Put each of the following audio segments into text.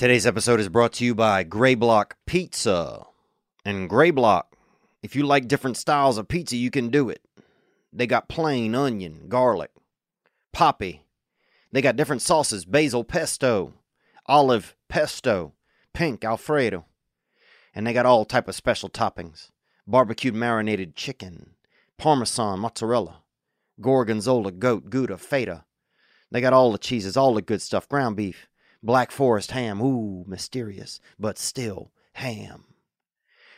Today's episode is brought to you by Gray Block Pizza. And Gray Block, if you like different styles of pizza, you can do it. They got plain onion, garlic, poppy. They got different sauces, basil pesto, olive pesto, pink alfredo. And they got all type of special toppings. Barbecued marinated chicken, parmesan mozzarella, gorgonzola goat gouda feta. They got all the cheeses, all the good stuff, ground beef, Black Forest ham, ooh, mysterious, but still ham.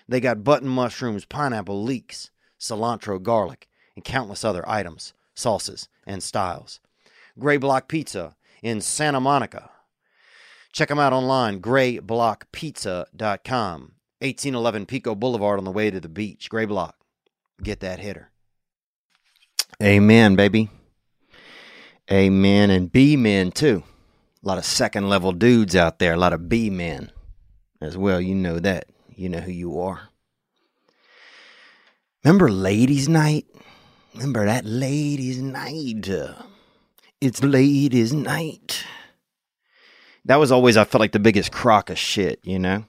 They got button mushrooms, pineapple leeks, cilantro, garlic, and countless other items, sauces, and styles. Gray Block Pizza in Santa Monica. Check them out online, grayblockpizza.com. 1811 Pico Boulevard on the way to the beach. Gray Block. Get that hitter. Amen, baby. Amen. And B men, too. A lot of second level dudes out there, a lot of B men as well. You know that. You know who you are. Remember Ladies' Night? Remember that Ladies' Night? It's Ladies' Night. That was always, I felt like, the biggest crock of shit, you know?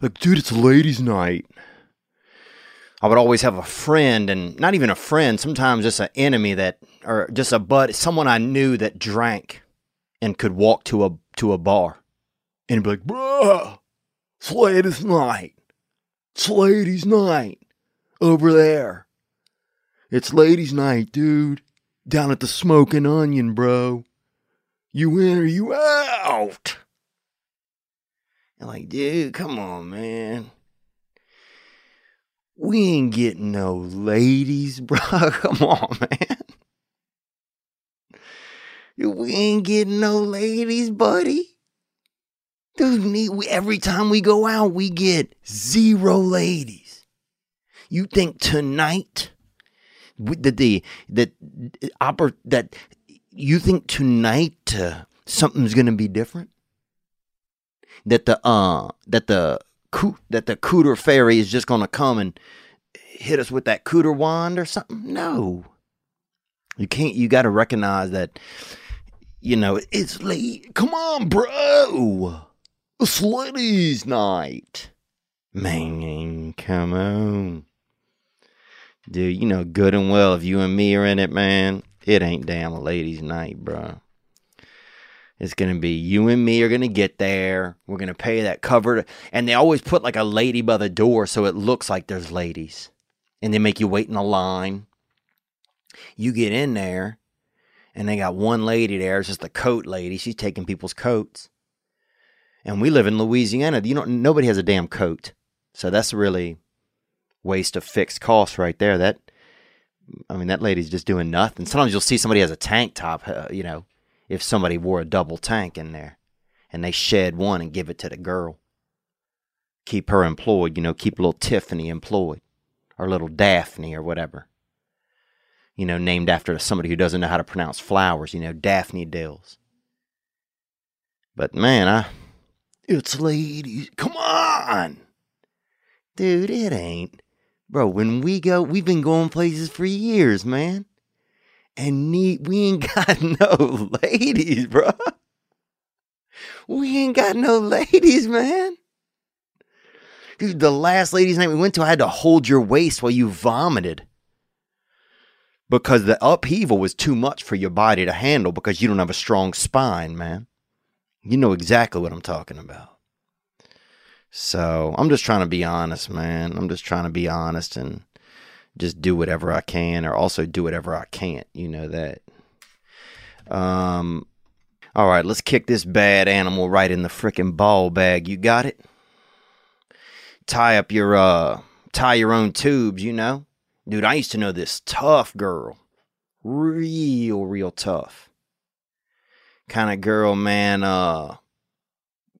Like, dude, it's Ladies' Night. I would always have a friend, and not even a friend, sometimes just an enemy that, or just a bud, someone I knew that drank and could walk to a to a bar, and be like, "Bruh, it's ladies' night. It's ladies' night over there. It's ladies' night, dude. Down at the Smoking Onion, bro. You in or you out?" And like, dude, come on, man. We ain't getting no ladies, bro. Come on, man. We ain't getting no ladies, buddy. Dude, every time we go out, we get zero ladies. You think tonight, the the the, the that you think tonight uh, something's gonna be different? That the uh that the that the cooter fairy is just gonna come and hit us with that cooter wand or something. No, you can't. You got to recognize that. You know, it's late. Come on, bro. It's ladies' night. Man, come on. Dude, you know good and well if you and me are in it, man, it ain't damn a ladies' night, bro. It's to be you and me are to get there. We're to pay that cover. And they always put like a lady by the door so it looks like there's ladies. And they make you wait in a line. You get in there and they got one lady there. It's just a coat lady. She's taking people's coats. And we live in Louisiana. You know, nobody has a damn coat. So that's really waste of fixed costs right there. That, I mean, that lady's just doing nothing. Sometimes you'll see somebody has a tank top, uh, you know, if somebody wore a double tank in there and they shed one and give it to the girl. Keep her employed, you know, keep little Tiffany employed or little Daphne or whatever. You know, named after somebody who doesn't know how to pronounce flowers, you know, Daphne Dills. But man, I it's ladies. Come on. Dude, it ain't. Bro, when we go, we've been going places for years, man and we ain't got no ladies, bro. We ain't got no ladies, man. Dude, the last ladies' night we went to, I had to hold your waist while you vomited. Because the upheaval was too much for your body to handle because you don't have a strong spine, man. You know exactly what I'm talking about. So I'm just trying to be honest, man. I'm just trying to be honest and just do whatever I can or also do whatever I can't. You know that. Um, all right, let's kick this bad animal right in the freaking ball bag. You got it? Tie up your, uh, tie your own tubes, you know? Dude, I used to know this tough girl. Real, real tough. Kind of girl, man, uh,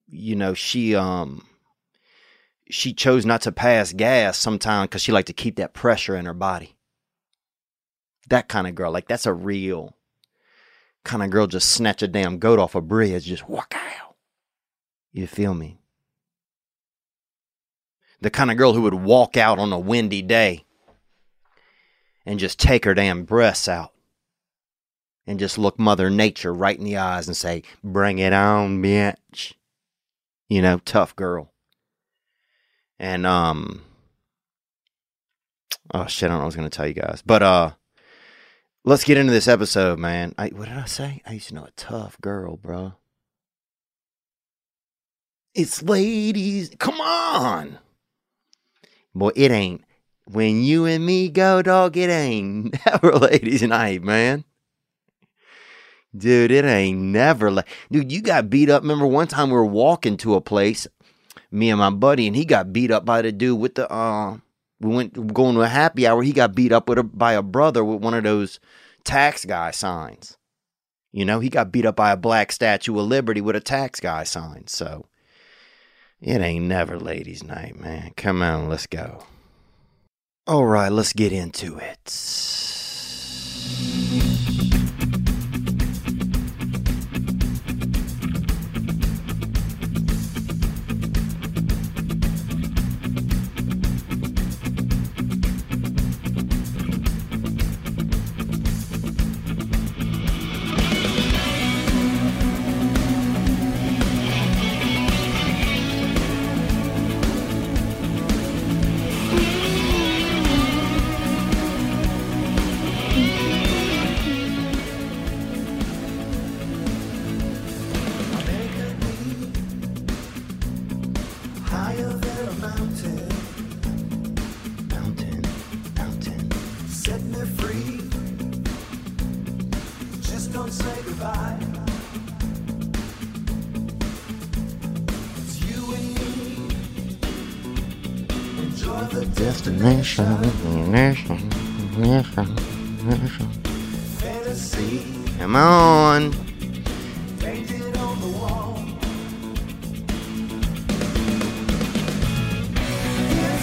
you know, she, um, she chose not to pass gas sometimes because she liked to keep that pressure in her body. That kind of girl, like that's a real kind of girl. Just snatch a damn goat off a bridge, just walk out. You feel me? The kind of girl who would walk out on a windy day and just take her damn breasts out and just look Mother Nature right in the eyes and say, Bring it on, bitch. You know, tough girl. And, um, oh shit, I don't know what I was going to tell you guys. But, uh, let's get into this episode, man. I, what did I say? I used to know a tough girl, bro. It's ladies. Come on. Boy, it ain't. When you and me go, dog, it ain't never ladies' night, man. Dude, it ain't never like dude, you got beat up. Remember one time we were walking to a place, me and my buddy, and he got beat up by the dude with the uh we went going to a happy hour, he got beat up with a, by a brother with one of those tax guy signs. You know, he got beat up by a black statue of liberty with a tax guy sign. So it ain't never ladies' night, man. Come on, let's go. All right, let's get into it.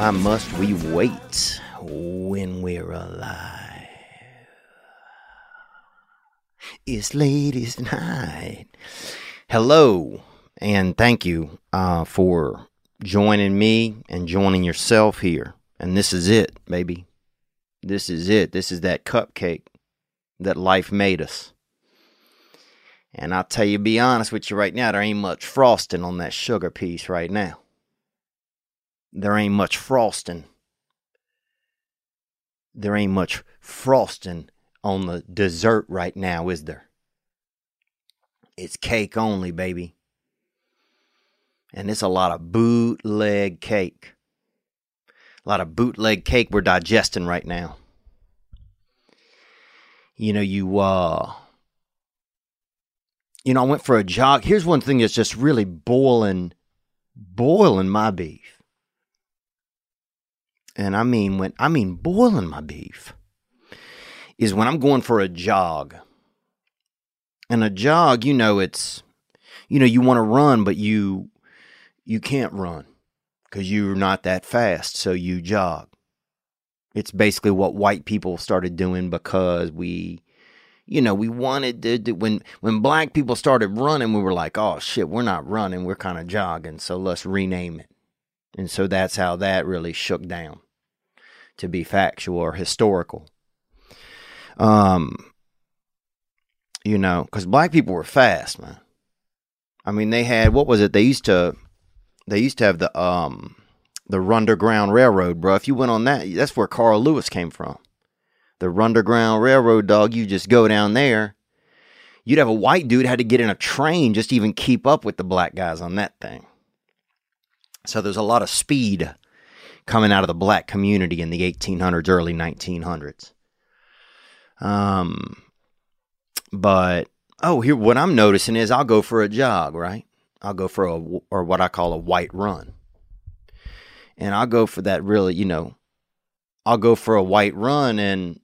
Why must we wait when we're alive? It's ladies' night. Hello, and thank you uh, for joining me and joining yourself here. And this is it, baby. This is it. This is that cupcake that life made us. And I'll tell you, be honest with you right now, there ain't much frosting on that sugar piece right now there ain't much frosting. There ain't much frosting on the dessert right now, is there? It's cake only, baby. And it's a lot of bootleg cake. A lot of bootleg cake we're digesting right now. You know, you uh you know, I went for a jog. Here's one thing that's just really boiling boiling my beef and I mean when I mean boiling my beef is when I'm going for a jog. And a jog, you know, it's you know, you want to run but you you can't run cuz you're not that fast, so you jog. It's basically what white people started doing because we you know, we wanted to do, when when black people started running, we were like, "Oh shit, we're not running, we're kind of jogging, so let's rename it." And so that's how that really shook down to be factual or historical. Um, you know, because black people were fast, man. I mean, they had what was it? They used to, they used to have the um, the Underground Railroad, bro. If you went on that, that's where Carl Lewis came from. The Underground Railroad, dog. You just go down there. You'd have a white dude had to get in a train just to even keep up with the black guys on that thing. So there's a lot of speed coming out of the black community in the 1800s, early 1900s. Um, but oh, here what I'm noticing is I'll go for a jog, right? I'll go for a or what I call a white run, and I'll go for that really, you know, I'll go for a white run and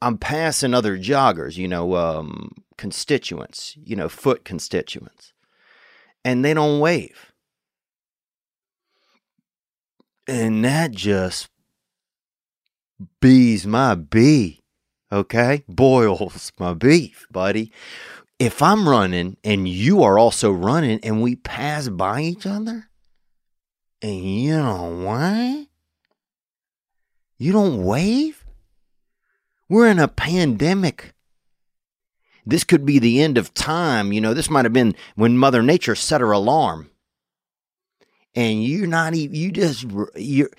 I'm passing other joggers, you know, um, constituents, you know, foot constituents, and they don't wave. And that just bees my bee, okay? Boils my beef, buddy. If I'm running and you are also running and we pass by each other and you don't what? You don't wave? We're in a pandemic. This could be the end of time. You know, this might have been when Mother Nature set her alarm. And you're not even, you just, you're,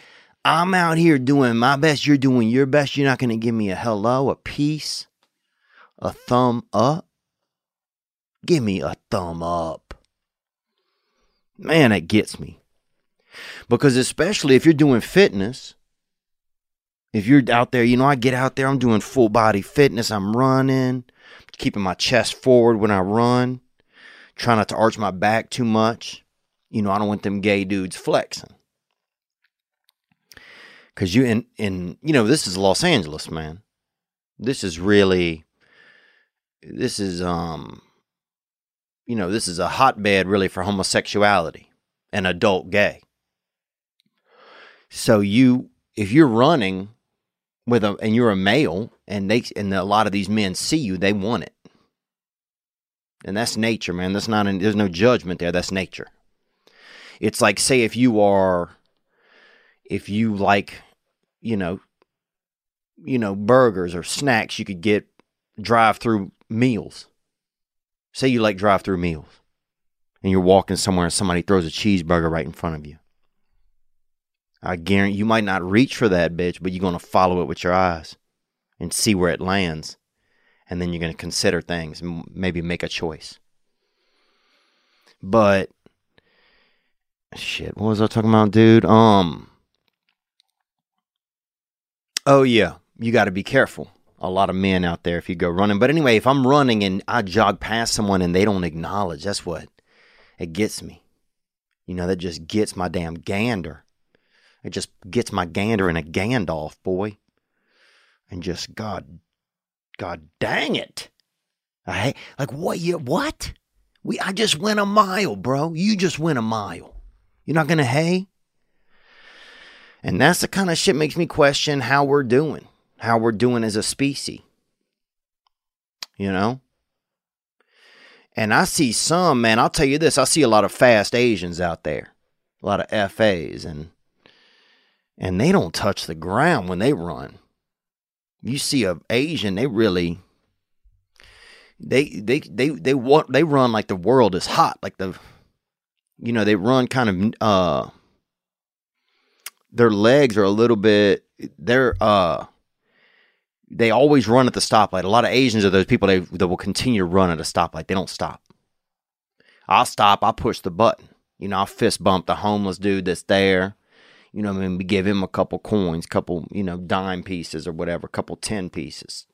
I'm out here doing my best. You're doing your best. You're not going to give me a hello, a peace, a thumb up. Give me a thumb up. Man, it gets me. Because especially if you're doing fitness, if you're out there, you know, I get out there, I'm doing full body fitness, I'm running, keeping my chest forward when I run, trying not to arch my back too much. You know, I don't want them gay dudes flexing. Cause you in in you know, this is Los Angeles, man. This is really this is um you know, this is a hotbed really for homosexuality and adult gay. So you if you're running with a and you're a male and they and a lot of these men see you, they want it. And that's nature, man. That's not an, there's no judgment there. That's nature. It's like say if you are if you like, you know, you know, burgers or snacks you could get drive through meals. Say you like drive through meals and you're walking somewhere and somebody throws a cheeseburger right in front of you. I guarantee you might not reach for that bitch, but you're going to follow it with your eyes and see where it lands. And then you're going to consider things and maybe make a choice. But shit, what was I talking about, dude? Um Oh yeah, you got to be careful. A lot of men out there if you go running. But anyway, if I'm running and I jog past someone and they don't acknowledge, that's what it gets me. You know, that just gets my damn gander. It just gets my gander in a Gandalf, boy. And just God, God dang it! I hate like what you what? We I just went a mile, bro. You just went a mile. You're not gonna hay. And that's the kind of shit makes me question how we're doing, how we're doing as a species. You know. And I see some man. I'll tell you this. I see a lot of fast Asians out there, a lot of FAs, and and they don't touch the ground when they run. You see a Asian, they really they they they they want they run like the world is hot, like the you know, they run kind of uh their legs are a little bit they're uh they always run at the stoplight. A lot of Asians are those people they, that will continue to run at a stoplight. They don't stop. I'll stop. I'll push the button. You know, I'll fist bump the homeless dude that's there you know, I mean, we give him a couple coins, couple, you know, dime pieces or whatever, a couple ten pieces.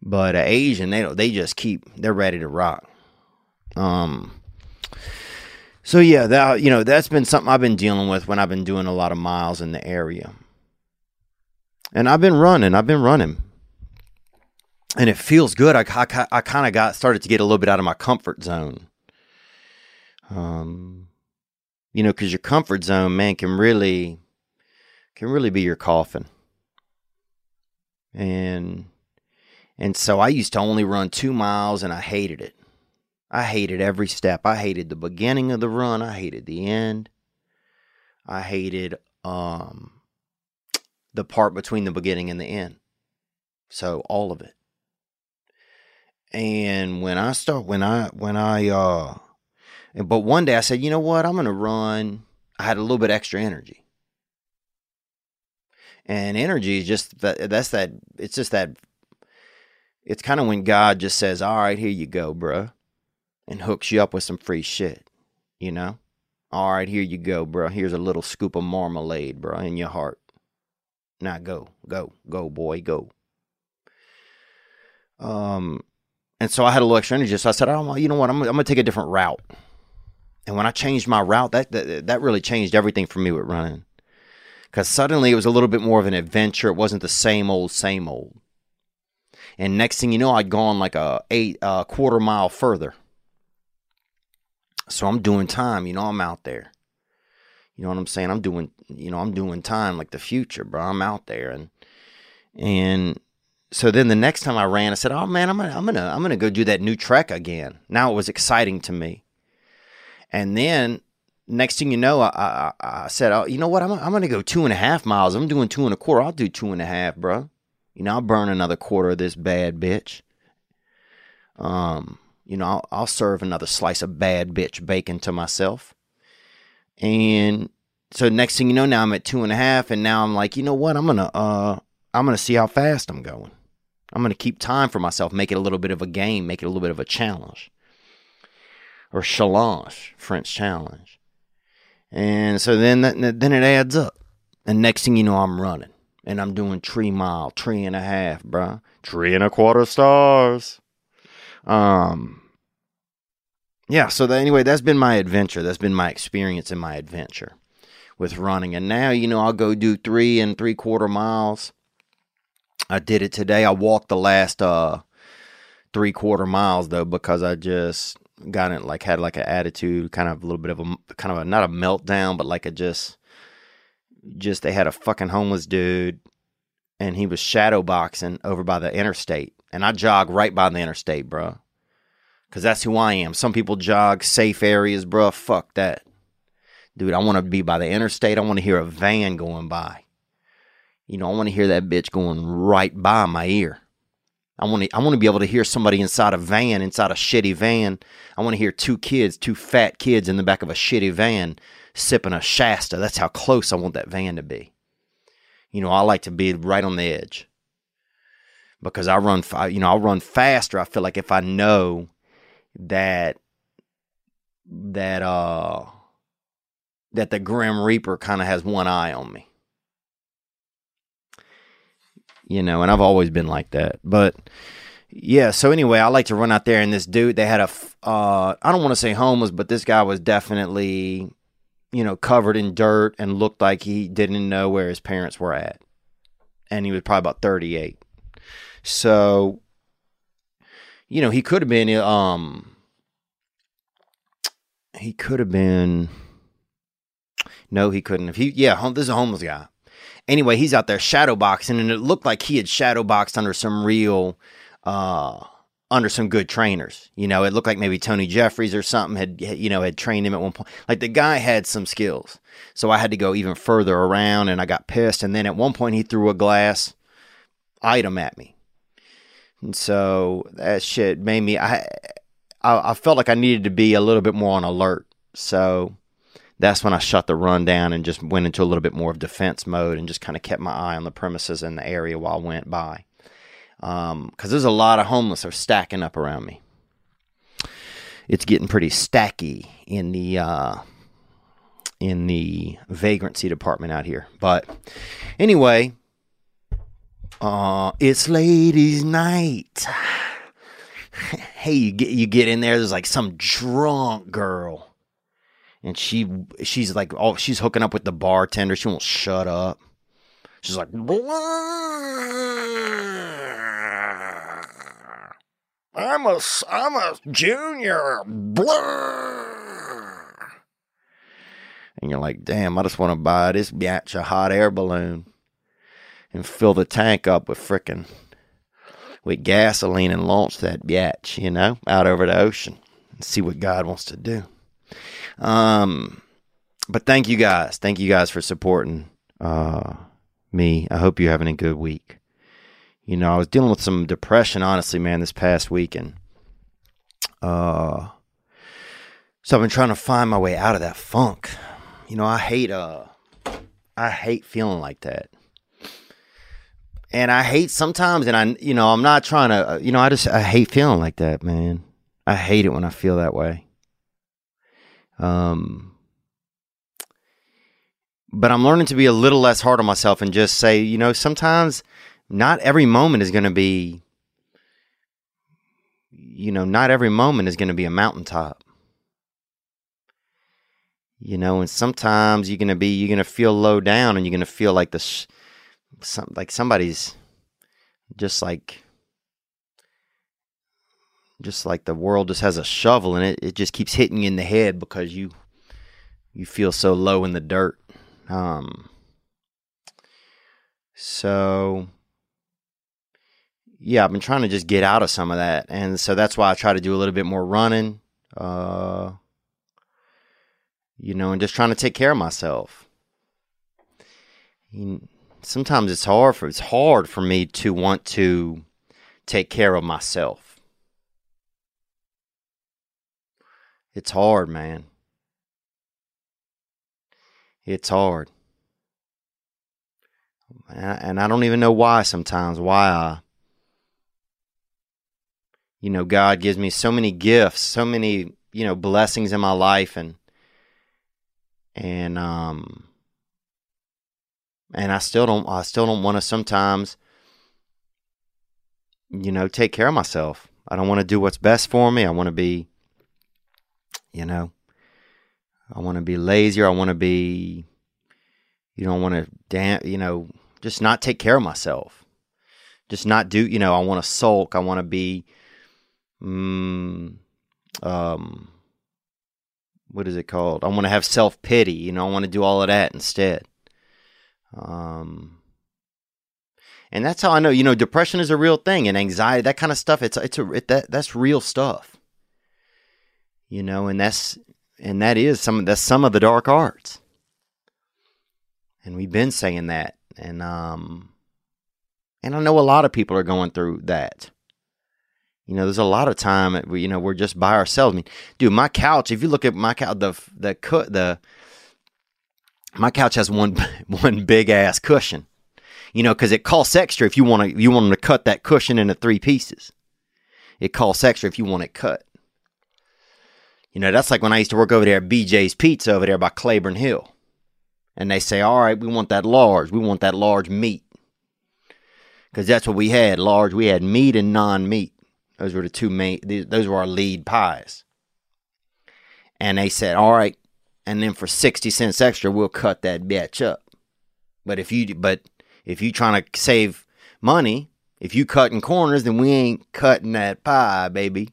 But uh, Asian, they they just keep, they're ready to rock. Um. So yeah, that you know, that's been something I've been dealing with when I've been doing a lot of miles in the area. And I've been running, I've been running. And it feels good. I, I, I kind of got started to get a little bit out of my comfort zone. Um, you know, because your comfort zone, man, can really can really be your coffin. And and so I used to only run two miles, and I hated it. I hated every step. I hated the beginning of the run. I hated the end. I hated um, the part between the beginning and the end. So all of it. And when I start, when I when I uh, but one day I said, you know what? I'm going to run. I had a little bit extra energy. And energy is just that, that's that, it's just that, it's kind of when God just says, all right, here you go, bruh, and hooks you up with some free shit, you know? All right, here you go, bro. Here's a little scoop of marmalade, bro, in your heart. Now go, go, go, boy, go. Um, and so I had a little extra energy, so I said, "Oh, you know what? I'm, I'm gonna take a different route." And when I changed my route, that that, that really changed everything for me with running. because suddenly it was a little bit more of an adventure. It wasn't the same old, same old. And next thing you know, I'd gone like a eight a quarter mile further. So I'm doing time. You know, I'm out there. You know what I'm saying? I'm doing. You know, I'm doing time like the future, bro. I'm out there, and and so then the next time I ran, I said, "Oh man, I'm gonna, I'm gonna, I'm gonna go do that new trek again." Now it was exciting to me. And then next thing you know, I, I, I said, oh, "You know what? I'm, I'm gonna go two and a half miles. I'm doing two and a quarter. I'll do two and a half, bro. You know, I'll burn another quarter of this bad bitch. Um, you know, I'll, I'll serve another slice of bad bitch bacon to myself. And so next thing you know, now I'm at two and a half, and now I'm like, you know what? I'm gonna, uh, I'm gonna see how fast I'm going. I'm to keep time for myself, make it a little bit of a game, make it a little bit of a challenge. Or challenge, French challenge. And so then that, then it adds up. And next thing you know, I'm running. And I'm doing three mile, three and a half, bruh. Three and a quarter stars. Um Yeah, so that, anyway, that's been my adventure. That's been my experience and my adventure with running. And now, you know, I'll go do three and three quarter miles I did it today. I walked the last uh three quarter miles though because I just got it like had like an attitude, kind of a little bit of a kind of a not a meltdown, but like a just just they had a fucking homeless dude and he was shadow boxing over by the interstate. And I jog right by the interstate, bro. Cause that's who I am. Some people jog safe areas, bro. Fuck that. Dude, I want to be by the interstate. I want to hear a van going by. You know, I want to hear that bitch going right by my ear. I want to I want to be able to hear somebody inside a van, inside a shitty van. I want to hear two kids, two fat kids in the back of a shitty van sipping a Shasta. That's how close I want that van to be. You know, I like to be right on the edge. Because I run you know, I'll run faster. I feel like if I know that that uh that the grim reaper kind of has one eye on me you know, and I've always been like that. But yeah, so anyway, I like to run out there, and this dude, they had a, uh, I don't want to say homeless, but this guy was definitely, you know, covered in dirt and looked like he didn't know where his parents were at. And he was probably about 38. So, you know, he could have been, um, he could have been, no, he couldn't have. He, yeah, this is a homeless guy. Anyway, he's out there shadow boxing, and it looked like he had shadow boxed under some real, uh, under some good trainers. You know, it looked like maybe Tony Jeffries or something had, you know, had trained him at one point. Like the guy had some skills. So I had to go even further around, and I got pissed. And then at one point, he threw a glass item at me. And so that shit made me, I, I, I felt like I needed to be a little bit more on alert. So that's when I shut the run down and just went into a little bit more of defense mode and just kind of kept my eye on the premises and the area while I went by. Because um, there's a lot of homeless are stacking up around me. It's getting pretty stacky in the uh, in the vagrancy department out here. But anyway, uh, it's ladies' night. hey, you get you get in there. There's like some drunk girl. And she she's like oh she's hooking up with the bartender. She won't shut up. She's like i'm a i'm a junior. And you're like damn i just want to buy this bitch a hot air balloon and fill the tank up with frickin' with gasoline and launch that bitch you know out over the ocean and see what god wants to do um, but thank you guys. Thank you guys for supporting uh, me. I hope you're having a good week. You know, I was dealing with some depression, honestly, man, this past week, and uh, so I've been trying to find my way out of that funk. You know, I hate uh, I hate feeling like that, and I hate sometimes, and I, you know, I'm not trying to, uh, you know, I just I hate feeling like that, man. I hate it when I feel that way. Um, but I'm learning to be a little less hard on myself and just say, you know, sometimes not every moment is going to be, you know, not every moment is going to be a mountaintop. You know, and sometimes you're gonna be you're gonna feel low down, and you're gonna feel like this, some like somebody's just like just like the world just has a shovel and it, it just keeps hitting you in the head because you you feel so low in the dirt. Um so yeah i've been trying to just get out of some of that. And so that's why i try to do a little bit more running uh you know and just trying to take care of myself. You- sometimes it's hard for it's hard for me to want to take care of myself It's hard, man. It's hard. And I, and I don't even know why sometimes, why I, you know, God gives me so many gifts, so many, you know, blessings in my life and, and, um, and I still don't, I still don't want to sometimes, you know, take care of myself. I don't want to do what's best for me. I want to be, you know i want to be lazier. I want to be you i want to damn you know just not take care of myself. Just not do you know i want to sulk. I want to be mm, um what is it called? I want to have self-pity you know i want to do all of that instead um and that's how i know you know depression is a real thing and anxiety that kind of stuff it's it's a it, that that's real stuff. You know and that's and that is some that's some of the dark arts. And we've been saying that and um and i know a lot of people are going through that. You know there's a lot of time you know we're just by ourselves. I mean dude my couch if you look at my couch the the the my couch has one one big ass cushion you know because it costs extra if you want to you want to cut that cushion into three pieces it costs extra if you want it cut you know, that's like when I used to work over there at BJ's Pizza over there by Claiborne Hill. And they say, all right, we want that large. We want that large meat. Because that's what we had large. We had meat and non meat. Those were the two main, those were our lead pies. And they said, all right. And then for 60 cents extra, we'll cut that bitch up. But if you, but if you trying to save money, if you cutting corners, then we ain't cutting that pie, baby.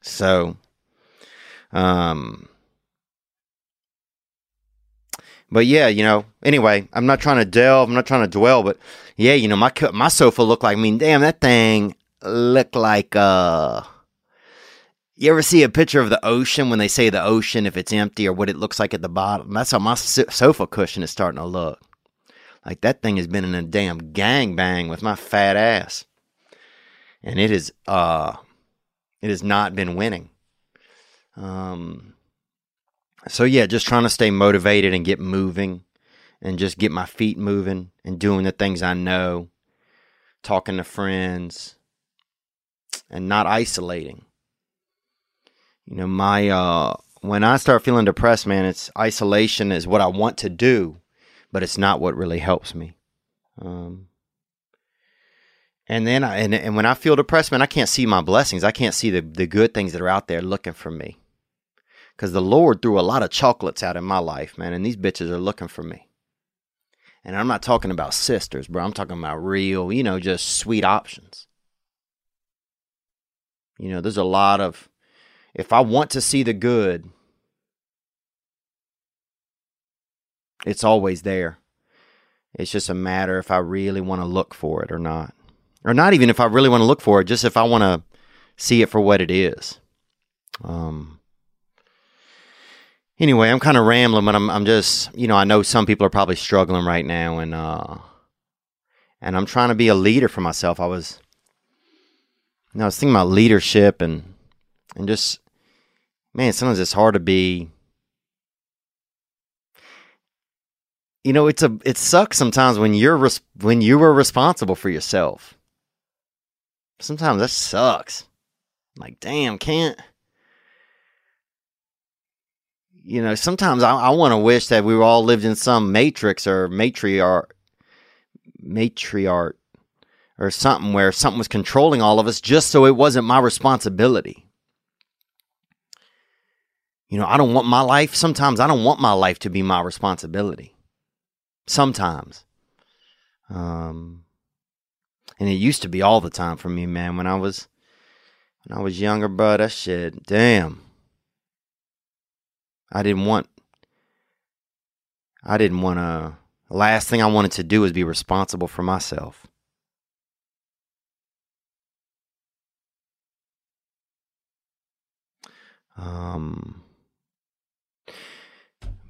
So, um, but yeah, you know. Anyway, I'm not trying to delve. I'm not trying to dwell. But yeah, you know, my my sofa looked like. I mean, damn, that thing looked like. uh You ever see a picture of the ocean when they say the ocean if it's empty or what it looks like at the bottom? That's how my sofa cushion is starting to look. Like that thing has been in a damn gang bang with my fat ass, and it is. uh It has not been winning. Um, so yeah, just trying to stay motivated and get moving and just get my feet moving and doing the things I know, talking to friends and not isolating. You know, my uh when I start feeling depressed, man, it's isolation is what I want to do, but it's not what really helps me. Um and then I, and and when I feel depressed, man, I can't see my blessings. I can't see the the good things that are out there looking for me because the Lord threw a lot of chocolates out in my life, man, and these bitches are looking for me. And I'm not talking about sisters, bro. I'm talking about real, you know, just sweet options. You know, there's a lot of, if I want to see the good, it's always there. It's just a matter if I really want to look for it or not. Or not even if I really want to look for it, just if I want to see it for what it is. Um, anyway, I'm kind of rambling, but I'm I'm just you know I know some people are probably struggling right now, and uh, and I'm trying to be a leader for myself. I was, you know, I was thinking about leadership and and just man, sometimes it's hard to be. You know, it's a it sucks sometimes when you're res- when you were responsible for yourself. Sometimes that sucks. Like, damn, can't you know, sometimes I, I want to wish that we all lived in some matrix or matriarch, matriarch, or something where something was controlling all of us just so it wasn't my responsibility. You know, I don't want my life. Sometimes I don't want my life to be my responsibility. Sometimes. Um, and it used to be all the time for me, man. When I was when I was younger, bro, that shit, damn. I didn't want. I didn't want to. Last thing I wanted to do was be responsible for myself. Um,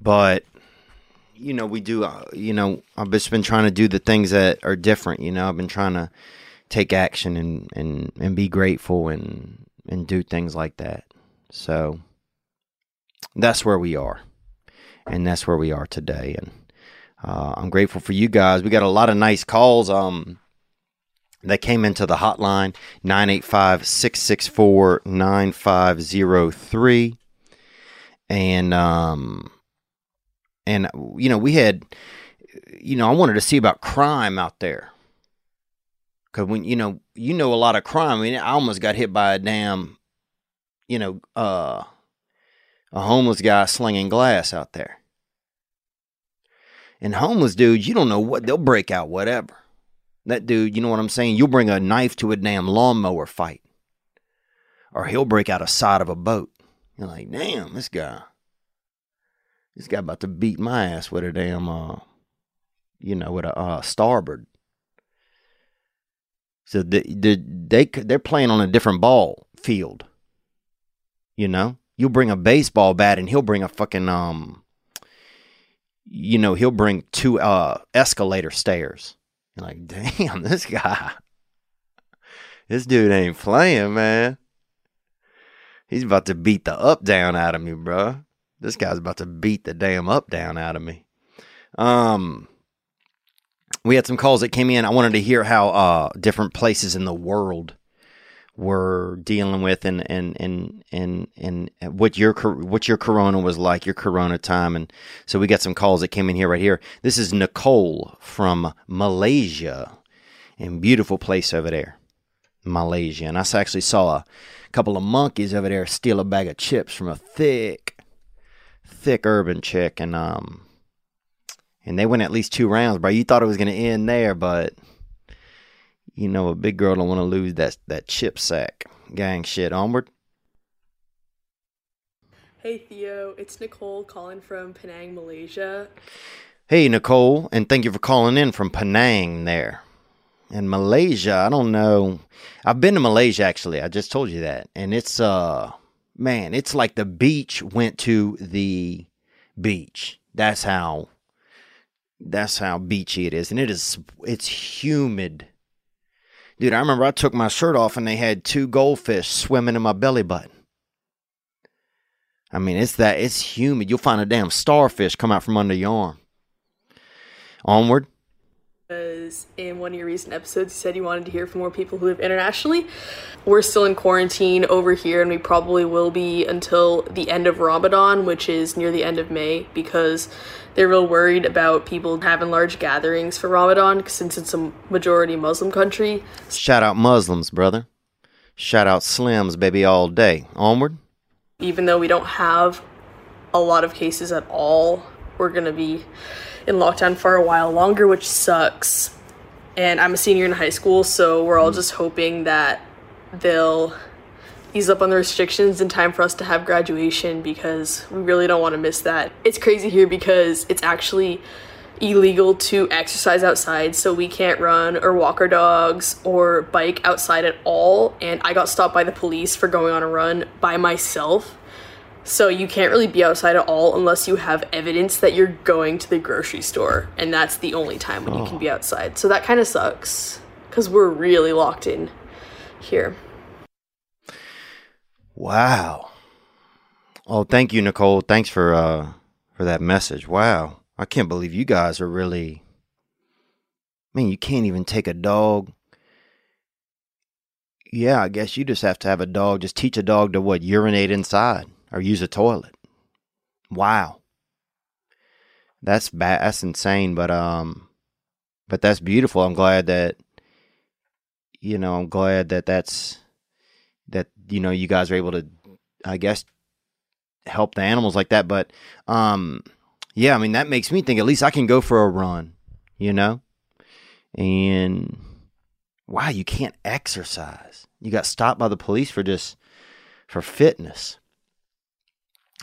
but you know, we do. Uh, you know, I've just been trying to do the things that are different. You know, I've been trying to take action and and and be grateful and and do things like that. So that's where we are, and that's where we are today. And uh, I'm grateful for you guys. We got a lot of nice calls. Um, that came into the hotline 985 664 9503 and um and you know we had you know i wanted to see about crime out there because when you know you know a lot of crime i mean i almost got hit by a damn you know uh a homeless guy slinging glass out there and homeless dudes you don't know what they'll break out whatever that dude, you know what I'm saying? You'll bring a knife to a damn lawnmower fight. Or he'll break out a side of a boat. You're like, damn, this guy. This guy about to beat my ass with a damn uh you know, with a uh, starboard. So they, they they they're playing on a different ball field. You know? You'll bring a baseball bat and he'll bring a fucking um you know, he'll bring two uh escalator stairs. You're like, damn, this guy, this dude ain't playing, man. He's about to beat the up down out of me, bro. This guy's about to beat the damn up down out of me. Um, we had some calls that came in. I wanted to hear how uh different places in the world were dealing with and and and and and what your what your corona was like your corona time and so we got some calls that came in here right here this is Nicole from Malaysia and beautiful place over there Malaysia and I actually saw a couple of monkeys over there steal a bag of chips from a thick thick urban chick and um and they went at least two rounds bro you thought it was going to end there but you know, a big girl don't want to lose that that chip sack. Gang shit. Onward. Hey Theo, it's Nicole calling from Penang, Malaysia. Hey Nicole, and thank you for calling in from Penang there. In Malaysia, I don't know. I've been to Malaysia actually. I just told you that. And it's uh man, it's like the beach went to the beach. That's how that's how beachy it is. And it is it's humid Dude, I remember I took my shirt off and they had two goldfish swimming in my belly button. I mean, it's that, it's humid. You'll find a damn starfish come out from under your arm. Onward. Because in one of your recent episodes, you said you wanted to hear from more people who live internationally. We're still in quarantine over here, and we probably will be until the end of Ramadan, which is near the end of May, because they're real worried about people having large gatherings for Ramadan since it's a majority Muslim country. Shout out Muslims, brother. Shout out Slims, baby, all day. Onward. Even though we don't have a lot of cases at all, we're going to be in lockdown for a while longer, which sucks. And I'm a senior in high school, so we're all mm. just hoping that they'll ease up on the restrictions in time for us to have graduation because we really don't want to miss that. It's crazy here because it's actually illegal to exercise outside, so we can't run or walk our dogs or bike outside at all. And I got stopped by the police for going on a run by myself. So you can't really be outside at all unless you have evidence that you're going to the grocery store, and that's the only time when you can be outside. So that kind of sucks because we're really locked in here. Wow. Oh, thank you, Nicole. Thanks for uh for that message. Wow. I can't believe you guys are really Man, you can't even take a dog. Yeah, I guess you just have to have a dog. Just teach a dog to what? Urinate inside or use a toilet. Wow. That's bad. That's insane. But um, but that's beautiful. I'm glad that you know. I'm glad that that's that you know you guys are able to, I guess, help the animals like that. But um, yeah, I mean that makes me think at least I can go for a run, you know. And wow, you can't exercise. You got stopped by the police for just for fitness.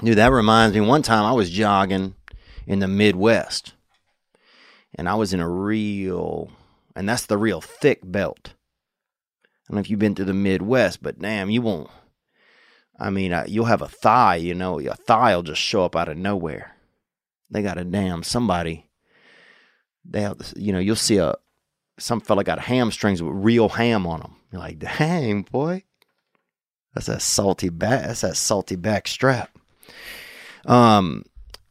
Dude, that reminds me. One time I was jogging in the Midwest, and I was in a real, and that's the real thick belt. I don't know if you've been to the Midwest, but damn, you won't. I mean, you'll have a thigh, you know, your thigh will just show up out of nowhere. They got a damn somebody. They have, you know, you'll see a some fella got hamstrings with real ham on them. You're like, dang boy, that's a salty back. That's that salty back strap. Um,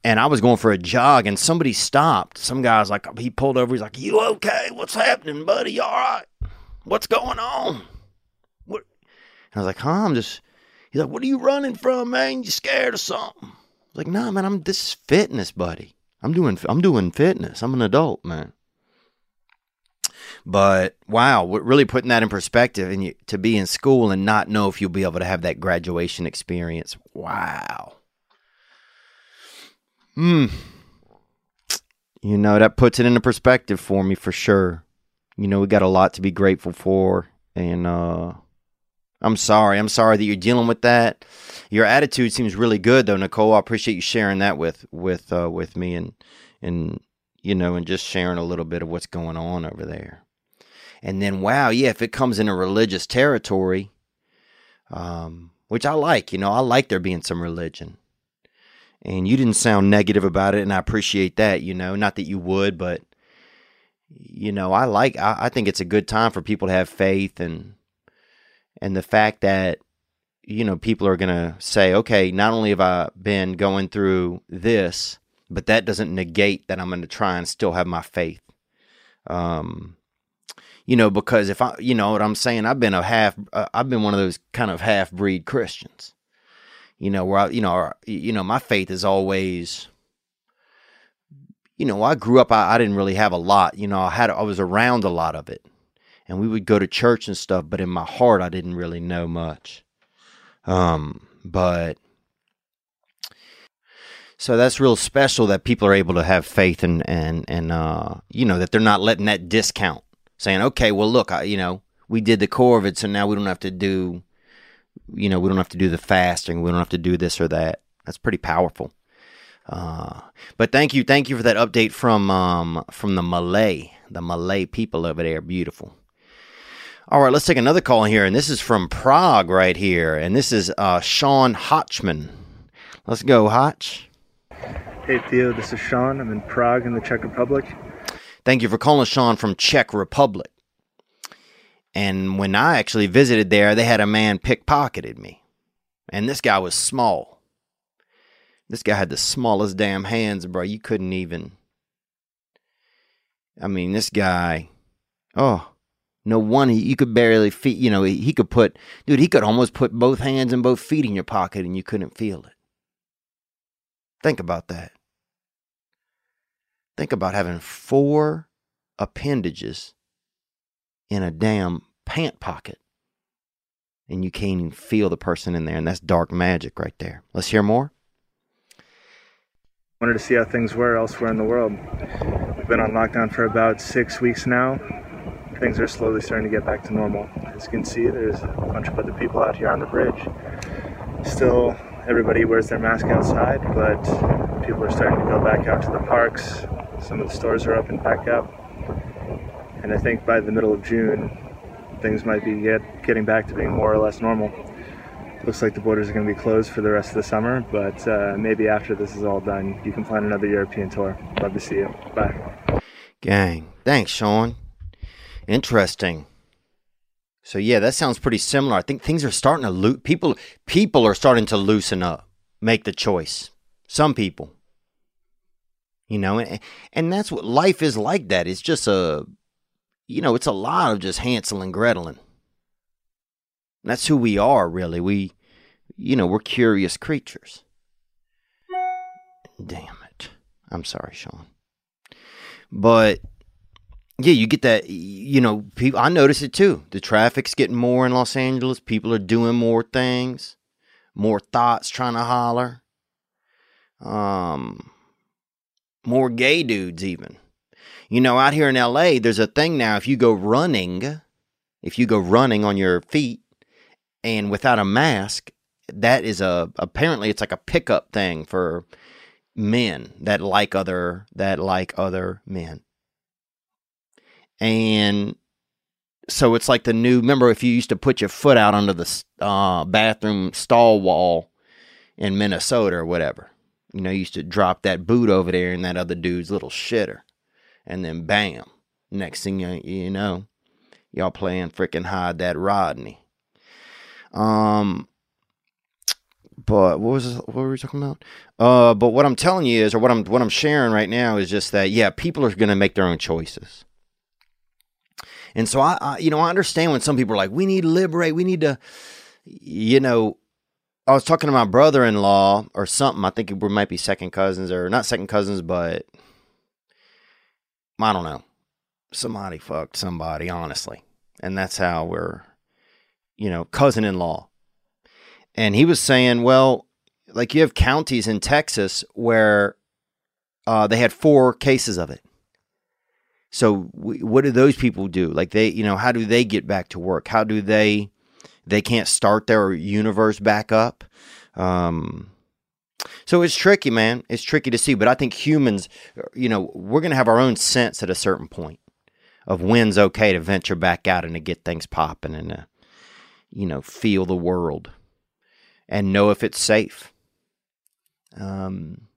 and I was going for a jog, and somebody stopped. Some guy's like, he pulled over. He's like, "You okay? What's happening, buddy? You all right? What's going on?" What? I was like, "Huh? I'm just." He's like, "What are you running from, man? You scared of something?" I was like, "Nah, man. I'm this is fitness, buddy. I'm doing I'm doing fitness. I'm an adult, man." But wow, really putting that in perspective, and you, to be in school and not know if you'll be able to have that graduation experience. Wow. Hmm. You know, that puts it into perspective for me for sure. You know, we got a lot to be grateful for. And uh I'm sorry. I'm sorry that you're dealing with that. Your attitude seems really good though, Nicole. I appreciate you sharing that with with uh with me and and you know, and just sharing a little bit of what's going on over there. And then wow, yeah, if it comes into religious territory, um, which I like, you know, I like there being some religion and you didn't sound negative about it and i appreciate that you know not that you would but you know i like I, I think it's a good time for people to have faith and and the fact that you know people are going to say okay not only have i been going through this but that doesn't negate that i'm going to try and still have my faith. Um you know because if i you know what i'm saying? I've been a half uh, i've been one of those kind of half breed christians you know where I, you know or, you know my faith is always you know I grew up I, I didn't really have a lot you know I had I was around a lot of it. And we would go to church and stuff but in my heart I didn't really know much. Um but so that's real special that people are able to have faith and and and uh you know that they're not letting that discount saying okay well look I, you know we did the core of it so now we don't have to do you know, we don't have to do the fasting. We don't have to do this or that. That's pretty powerful. Uh, but thank you, thank you for that update from um, from the Malay, the Malay people over there. Beautiful. All right, let's take another call here, and this is from Prague right here, and this is uh, Sean Hotchman. Let's go, Hotch. Hey Theo, this is Sean. I'm in Prague in the Czech Republic. Thank you for calling, Sean from Czech Republic. And when I actually visited there, they had a man pickpocketed me. And this guy was small. This guy had the smallest damn hands, bro. You couldn't even. I mean, this guy. Oh, no one. You could barely feet. You know, he, he could put. Dude, he could almost put both hands and both feet in your pocket and you couldn't feel it. Think about that. Think about having four appendages in a damn pant pocket. And you can't even feel the person in there. And that's dark magic right there. Let's hear more. Wanted to see how things were elsewhere in the world. We've been on lockdown for about six weeks now. Things are slowly starting to get back to normal. As you can see, there's a bunch of other people out here on the bridge. Still, everybody wears their mask outside, but people are starting to go back out to the parks. Some of the stores are up and back up. And I think by the middle of June, things might be get, getting back to being more or less normal. Looks like the borders are going to be closed for the rest of the summer, but uh, maybe after this is all done, you can plan another European tour. Love to see you. Bye. Gang. Thanks, Sean. Interesting. So yeah, that sounds pretty similar. I think things are starting to loo- people people are starting to loosen up, make the choice. Some people. You know, and, and that's what life is like that. It's just a you know, it's a lot of just Hansel and Gretel. That's who we are, really. We, you know, we're curious creatures. Damn it. I'm sorry, Sean. But yeah, you get that. You know, people. I notice it too. The traffic's getting more in Los Angeles. People are doing more things, more thoughts trying to holler. Um, more gay dudes, even. You know, out here in LA, there's a thing now. If you go running, if you go running on your feet and without a mask, that is a apparently it's like a pickup thing for men that like other that like other men. And so it's like the new. Remember, if you used to put your foot out under the uh, bathroom stall wall in Minnesota or whatever, you know, you used to drop that boot over there in that other dude's little shitter, and then bam, next thing you, you know, y'all playing freaking hide that Rodney. Um, but what was what were we talking about? Uh, but what I'm telling you is, or what I'm what I'm sharing right now is just that yeah, people are going to make their own choices. And so I, I, you know, I understand when some people are like, we need to liberate, we need to, you know, I was talking to my brother-in-law or something. I think we might be second cousins or not second cousins, but I don't know. Somebody fucked somebody, honestly, and that's how we're, you know, cousin-in-law. And he was saying, well, like you have counties in Texas where uh, they had four cases of it. So w- what do those people do? Like they, you know, how do they get back to work? How do they? They can't start their universe back up. Um, so it's tricky, man. It's tricky to see, but I think humans, you know, we're going to have our own sense at a certain point of when's okay to venture back out and to get things popping and, to, you know, feel the world and know if it's safe. Um,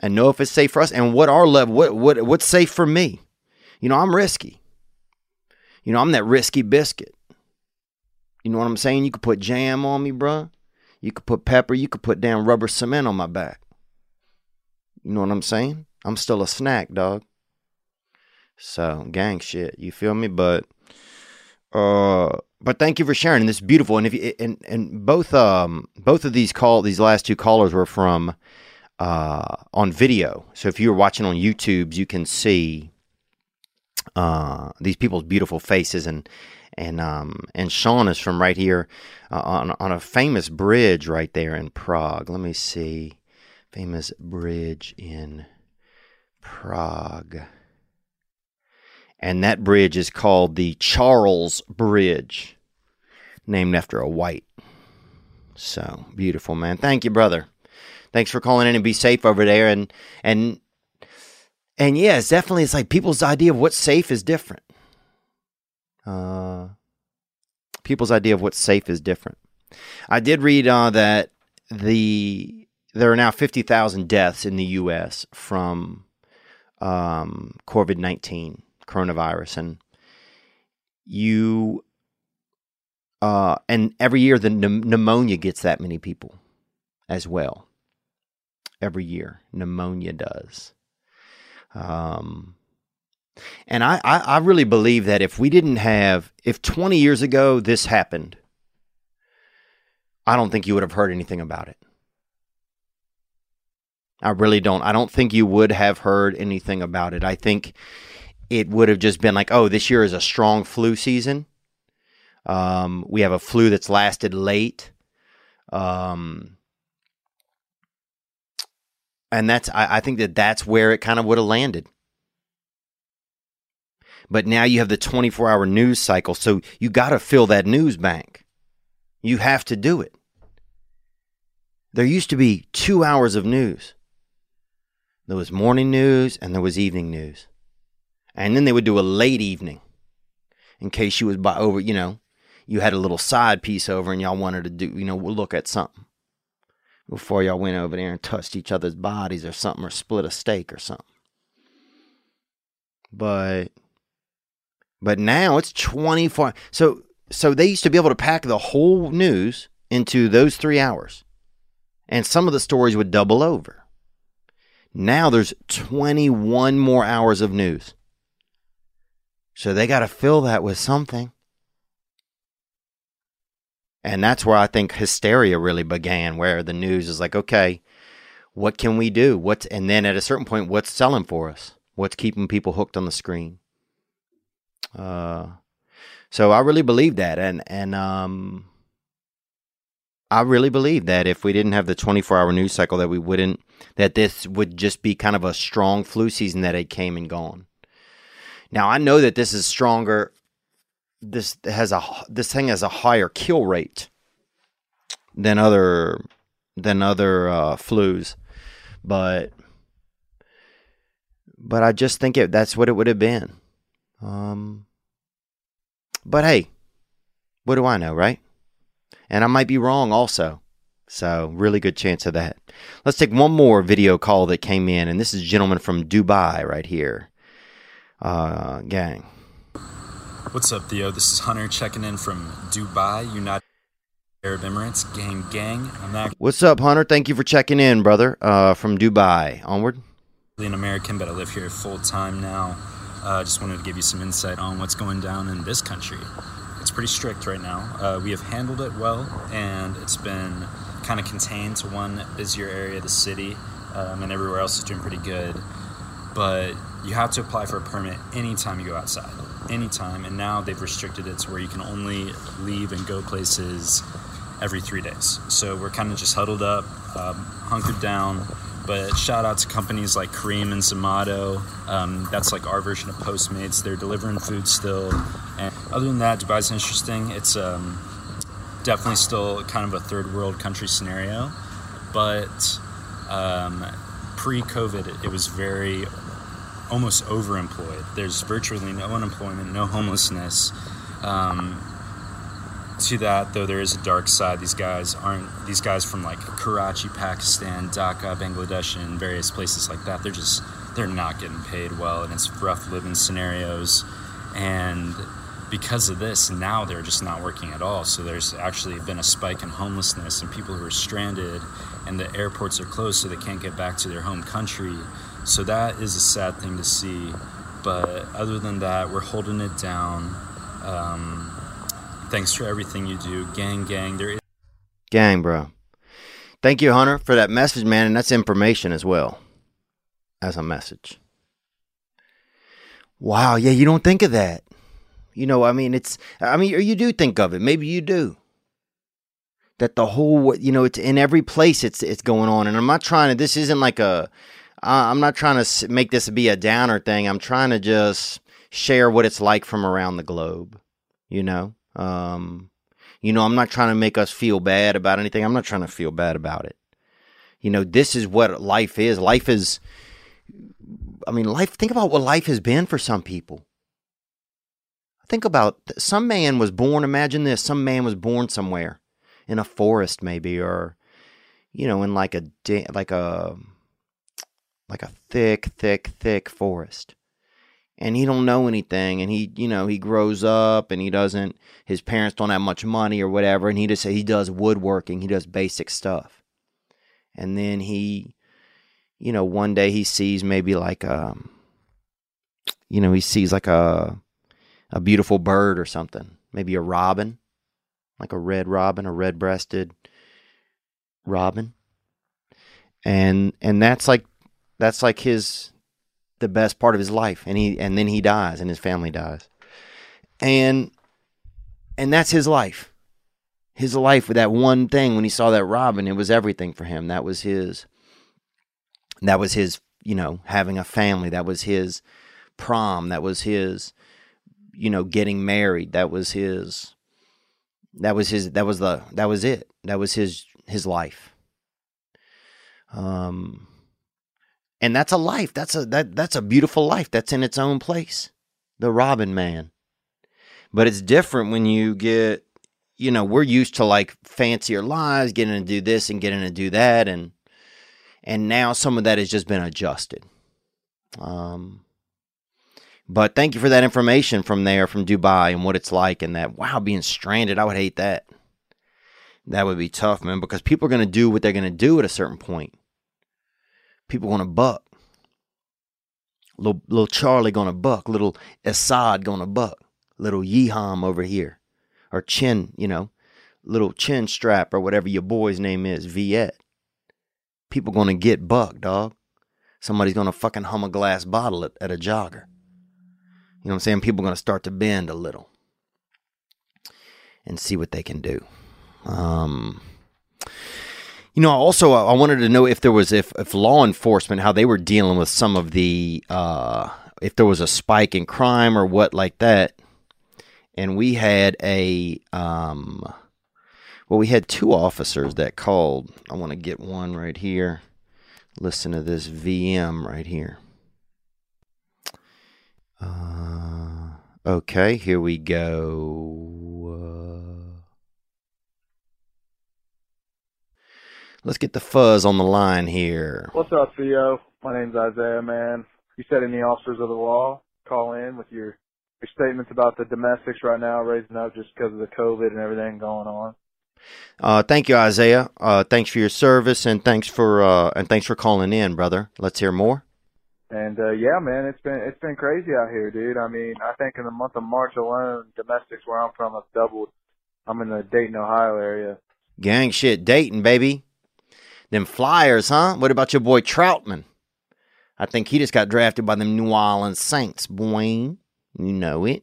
and know if it's safe for us and what our level what what what's safe for me. You know, I'm risky. You know, I'm that risky biscuit. You know what I'm saying? You could put jam on me, bruh. You could put pepper. You could put down rubber cement on my back. You know what I'm saying? I'm still a snack, dog. So, gang shit. You feel me? But, uh, but thank you for sharing. And this is beautiful. And if you, and and both um both of these call these last two callers were from uh, on video. So if you're watching on YouTube, you can see uh, these people's beautiful faces and and um, and Sean is from right here uh, on on a famous bridge right there in Prague. Let me see, famous bridge in Prague, and that bridge is called the Charles Bridge, named after a white. So beautiful, man. Thank you, brother thanks for calling in and be safe over there and and and yeah it's definitely it's like people's idea of what's safe is different uh people's idea of what's safe is different i did read uh that the there are now 50,000 deaths in the US from um covid-19 coronavirus and you uh and every year the pneumonia gets that many people as well every year. Pneumonia does. Um, and I, I, I really believe that if we didn't have, if 20 years ago this happened, I don't think you would have heard anything about it. I really don't. I don't think you would have heard anything about it. I think it would have just been like, oh, this year is a strong flu season. Um, we have a flu that's lasted late. Um, and that's I, I think that that's where it kind of would have landed. But now you have the 24 hour news cycle, so you got to fill that news bank. You have to do it. There used to be two hours of news. There was morning news and there was evening news. And then they would do a late evening in case you was by over, you know, you had a little side piece over and y'all wanted to do, you know, look at something before y'all went over there and touched each other's bodies or something or split a steak or something. But but now it's 24 so so they used to be able to pack the whole news into those 3 hours. And some of the stories would double over. Now there's 21 more hours of news. So they got to fill that with something. And that's where I think hysteria really began, where the news is like, okay, what can we do? What's and then at a certain point, what's selling for us? What's keeping people hooked on the screen? Uh, so I really believe that, and and um, I really believe that if we didn't have the 24 hour news cycle, that we wouldn't, that this would just be kind of a strong flu season that had came and gone. Now I know that this is stronger. This has a this thing has a higher kill rate than other than other uh, flus, but but I just think it that's what it would have been. Um, but hey, what do I know, right? And I might be wrong also. So, really good chance of that. Let's take one more video call that came in, and this is a gentleman from Dubai right here. Uh, gang. What's up, Theo? This is Hunter checking in from Dubai, United Arab Emirates. Gang, gang. I'm actually What's up, Hunter? Thank you for checking in, brother. Uh, from Dubai. Onward. an American, but I live here full time now. I uh, just wanted to give you some insight on what's going down in this country. It's pretty strict right now. Uh, we have handled it well, and it's been kind of contained to one busier area of the city, um, and everywhere else is doing pretty good. But you have to apply for a permit anytime you go outside, anytime. And now they've restricted it to where you can only leave and go places every three days. So we're kind of just huddled up, um, hunkered down. But shout out to companies like Careem and Zomato. Um, that's like our version of Postmates. They're delivering food still. And other than that, Dubai's interesting. It's um, definitely still kind of a third world country scenario. But um, pre COVID, it was very almost overemployed. There's virtually no unemployment, no homelessness. Um, to that though there is a dark side. These guys aren't these guys from like karachi pakistan dhaka bangladesh and various places like that they're just they're not getting paid well and it's rough living scenarios. And because of this now they're just not working at all. So there's actually been a spike in homelessness and people who are stranded and the airports are closed so they can't get back to their home country. So that is a sad thing to see. But other than that we're holding it down. Um, thanks for everything you do gang gang there is Gang, bro. Thank you, Hunter, for that message, man. And that's information as well as a message. Wow. Yeah, you don't think of that. You know, I mean, it's, I mean, you do think of it. Maybe you do. That the whole, you know, it's in every place it's it's going on. And I'm not trying to, this isn't like a, I'm not trying to make this be a downer thing. I'm trying to just share what it's like from around the globe, you know? Um, you know, I'm not trying to make us feel bad about anything. I'm not trying to feel bad about it. You know, this is what life is. Life is, I mean, life, think about what life has been for some people. Think about some man was born, imagine this some man was born somewhere in a forest, maybe, or, you know, in like a, like a, like a thick, thick, thick forest and he don't know anything and he you know he grows up and he doesn't his parents don't have much money or whatever and he just he does woodworking he does basic stuff. And then he you know one day he sees maybe like a you know he sees like a a beautiful bird or something maybe a robin like a red robin a red breasted robin. And and that's like that's like his the best part of his life and he and then he dies and his family dies. And and that's his life. His life with that one thing when he saw that robin it was everything for him. That was his that was his you know having a family. That was his prom. That was his you know getting married. That was his that was his that was the that was it. That was his his life. Um and that's a life. That's a that that's a beautiful life that's in its own place the robin man. But it's different when you get you know we're used to like fancier lives getting to do this and getting to do that and and now some of that has just been adjusted. Um but thank you for that information from there from dubai and what it's like and that wow being stranded i would hate that. That would be tough man because people are going to do what they're going to do at a certain point people to buck. Little, little Charlie to buck. Little Assad to buck. Little Yeham over here. Or Chin, you know, little Chin Strap or whatever your boy's name is, Viet. People to get buck, dog. Somebody's to fucking hum a glass bottle at, at a jogger. You know what I'm saying? People to start to bend a little and see what they can do. Um, You know, also I I wanted to know if there was if if law enforcement how they were dealing with some of the uh, if there was a spike in crime or what like that. And we had a um, well, we had two officers that called. I want to get one right here. Listen to this VM right here. Uh, okay, here we go. Uh, let's get the fuzz on the line here. What's up, Theo? My name's Isaiah, man. You said any officers of the law call in with your your statements about the domestics right now raising up just because of the COVID and everything going on. Uh, thank you, Isaiah. Uh, thanks for your service and thanks for uh, and thanks for calling in, brother. Let's hear more. And uh yeah, man, it's been it's been crazy out here, dude. I mean, I think in the month of March alone, domestics where I'm from have doubled. I'm in the Dayton, Ohio area. Gang shit, Dayton, baby. Them Flyers, huh? What about your boy Trautman? I think he just got drafted by them New Orleans Saints, boy. You know it.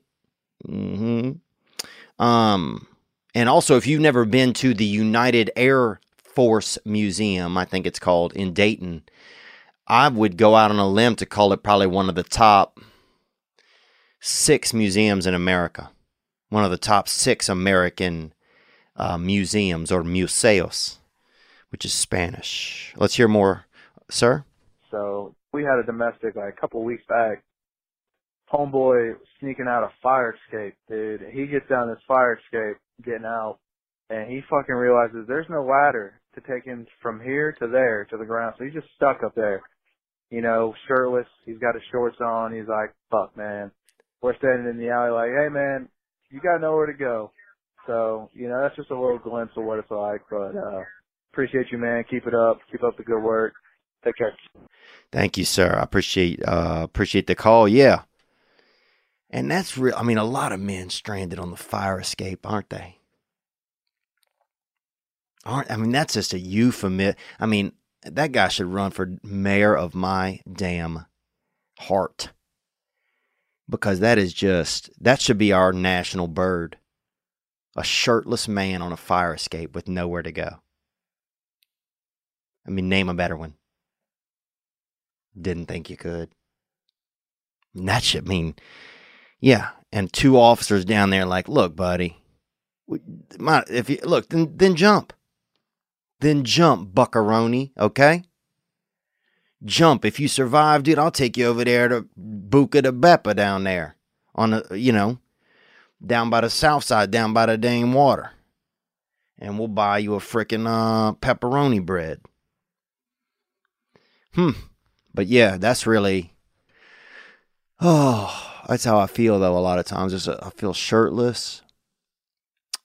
Mm-hmm. Um, and also, if you've never been to the United Air Force Museum, I think it's called in Dayton, I would go out on a limb to call it probably one of the top six museums in America. One of the top six American uh, museums or museos, which is Spanish. Let's hear more, sir. So we had a domestic like a couple weeks back. Homeboy sneaking out a fire escape, dude. He gets down this fire escape, getting out, and he fucking realizes there's no ladder to take him from here to there to the ground. So he's just stuck up there, you know, shirtless. He's got his shorts on. He's like, "Fuck, man." We're standing in the alley, like, "Hey, man, you got nowhere to go." So you know, that's just a little glimpse of what it's like. But uh appreciate you, man. Keep it up. Keep up the good work. Take care. Thank you, sir. I appreciate uh, appreciate the call. Yeah, and that's real. I mean, a lot of men stranded on the fire escape, aren't they? Aren't I mean that's just a euphemism. I mean that guy should run for mayor of my damn heart because that is just that should be our national bird. A shirtless man on a fire escape with nowhere to go. I mean, name a better one. Didn't think you could. And that should mean, yeah. And two officers down there, like, look, buddy, my, if you look, then then jump, then jump, Buckaroni. Okay, jump. If you survive, dude, I'll take you over there to Buca di Beppo down there on the, you know, down by the south side, down by the dang water, and we'll buy you a frickin' uh, pepperoni bread. Hmm. But yeah, that's really. Oh, that's how I feel though. A lot of times, just I feel shirtless,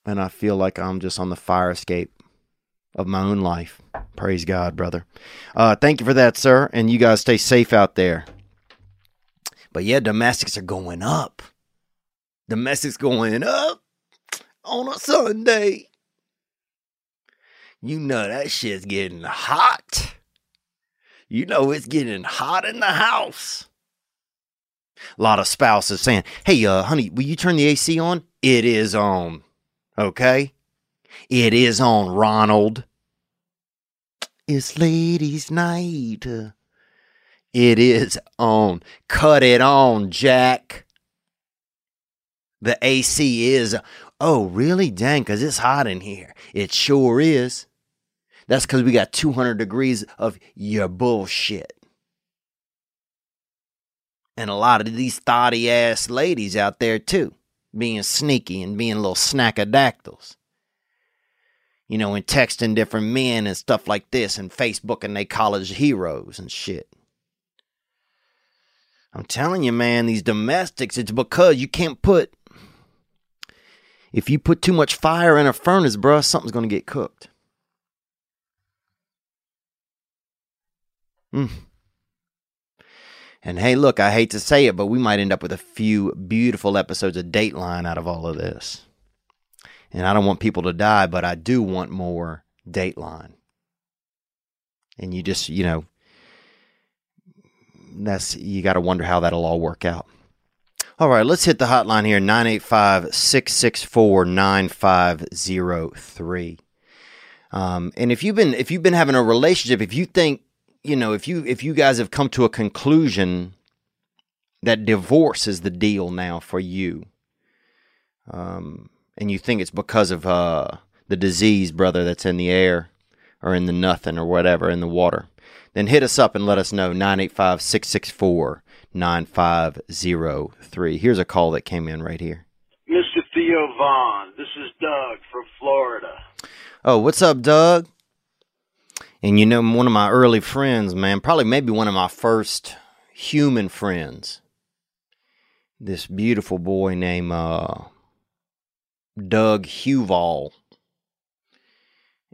and I feel like I'm just on the fire escape of my own life. Praise God, brother. Uh, thank you for that, sir. And you guys stay safe out there. But yeah, domestics are going up. Domestics going up on a Sunday. You know that shit's getting hot. You know it's getting hot in the house. A lot of spouses saying, "Hey, uh, honey, will you turn the AC on?" It is on. Okay, it is on, Ronald. It's ladies' night. It is on. Cut it on, Jack. The AC is. Oh, really? Dang, because it's hot in here. It sure is. That's because we got 200 degrees of your bullshit. And a lot of these thotty ass ladies out there, too, being sneaky and being little snackadactyls. You know, and texting different men and stuff like this and Facebooking they college heroes and shit. I'm telling you, man, these domestics, it's because you can't put. If you put too much fire in a furnace, bruh, something's to get cooked. Mm. And hey, look, I hate to say it, but we might end up with a few beautiful episodes of Dateline out of all of this. And I don't want people to die, but I do want more Dateline. And you just, you know, that's you got to wonder how that'll all work out. All right, let's hit the hotline here 985 664 9503. Um, and if you've been if you've been having a relationship, if you think you know if you if you guys have come to a conclusion that divorce is the deal now for you, um, and you think it's because of uh, the disease, brother, that's in the air or in the nothing or whatever in the water, then hit us up and let us know 985 664 9503. Here's a call that came in right here. Mr. Theo Von, this is Doug from Florida. Oh, what's up, Doug? And you know, one of my early friends, man, probably maybe one of my first human friends. This beautiful boy named uh, Doug Huval.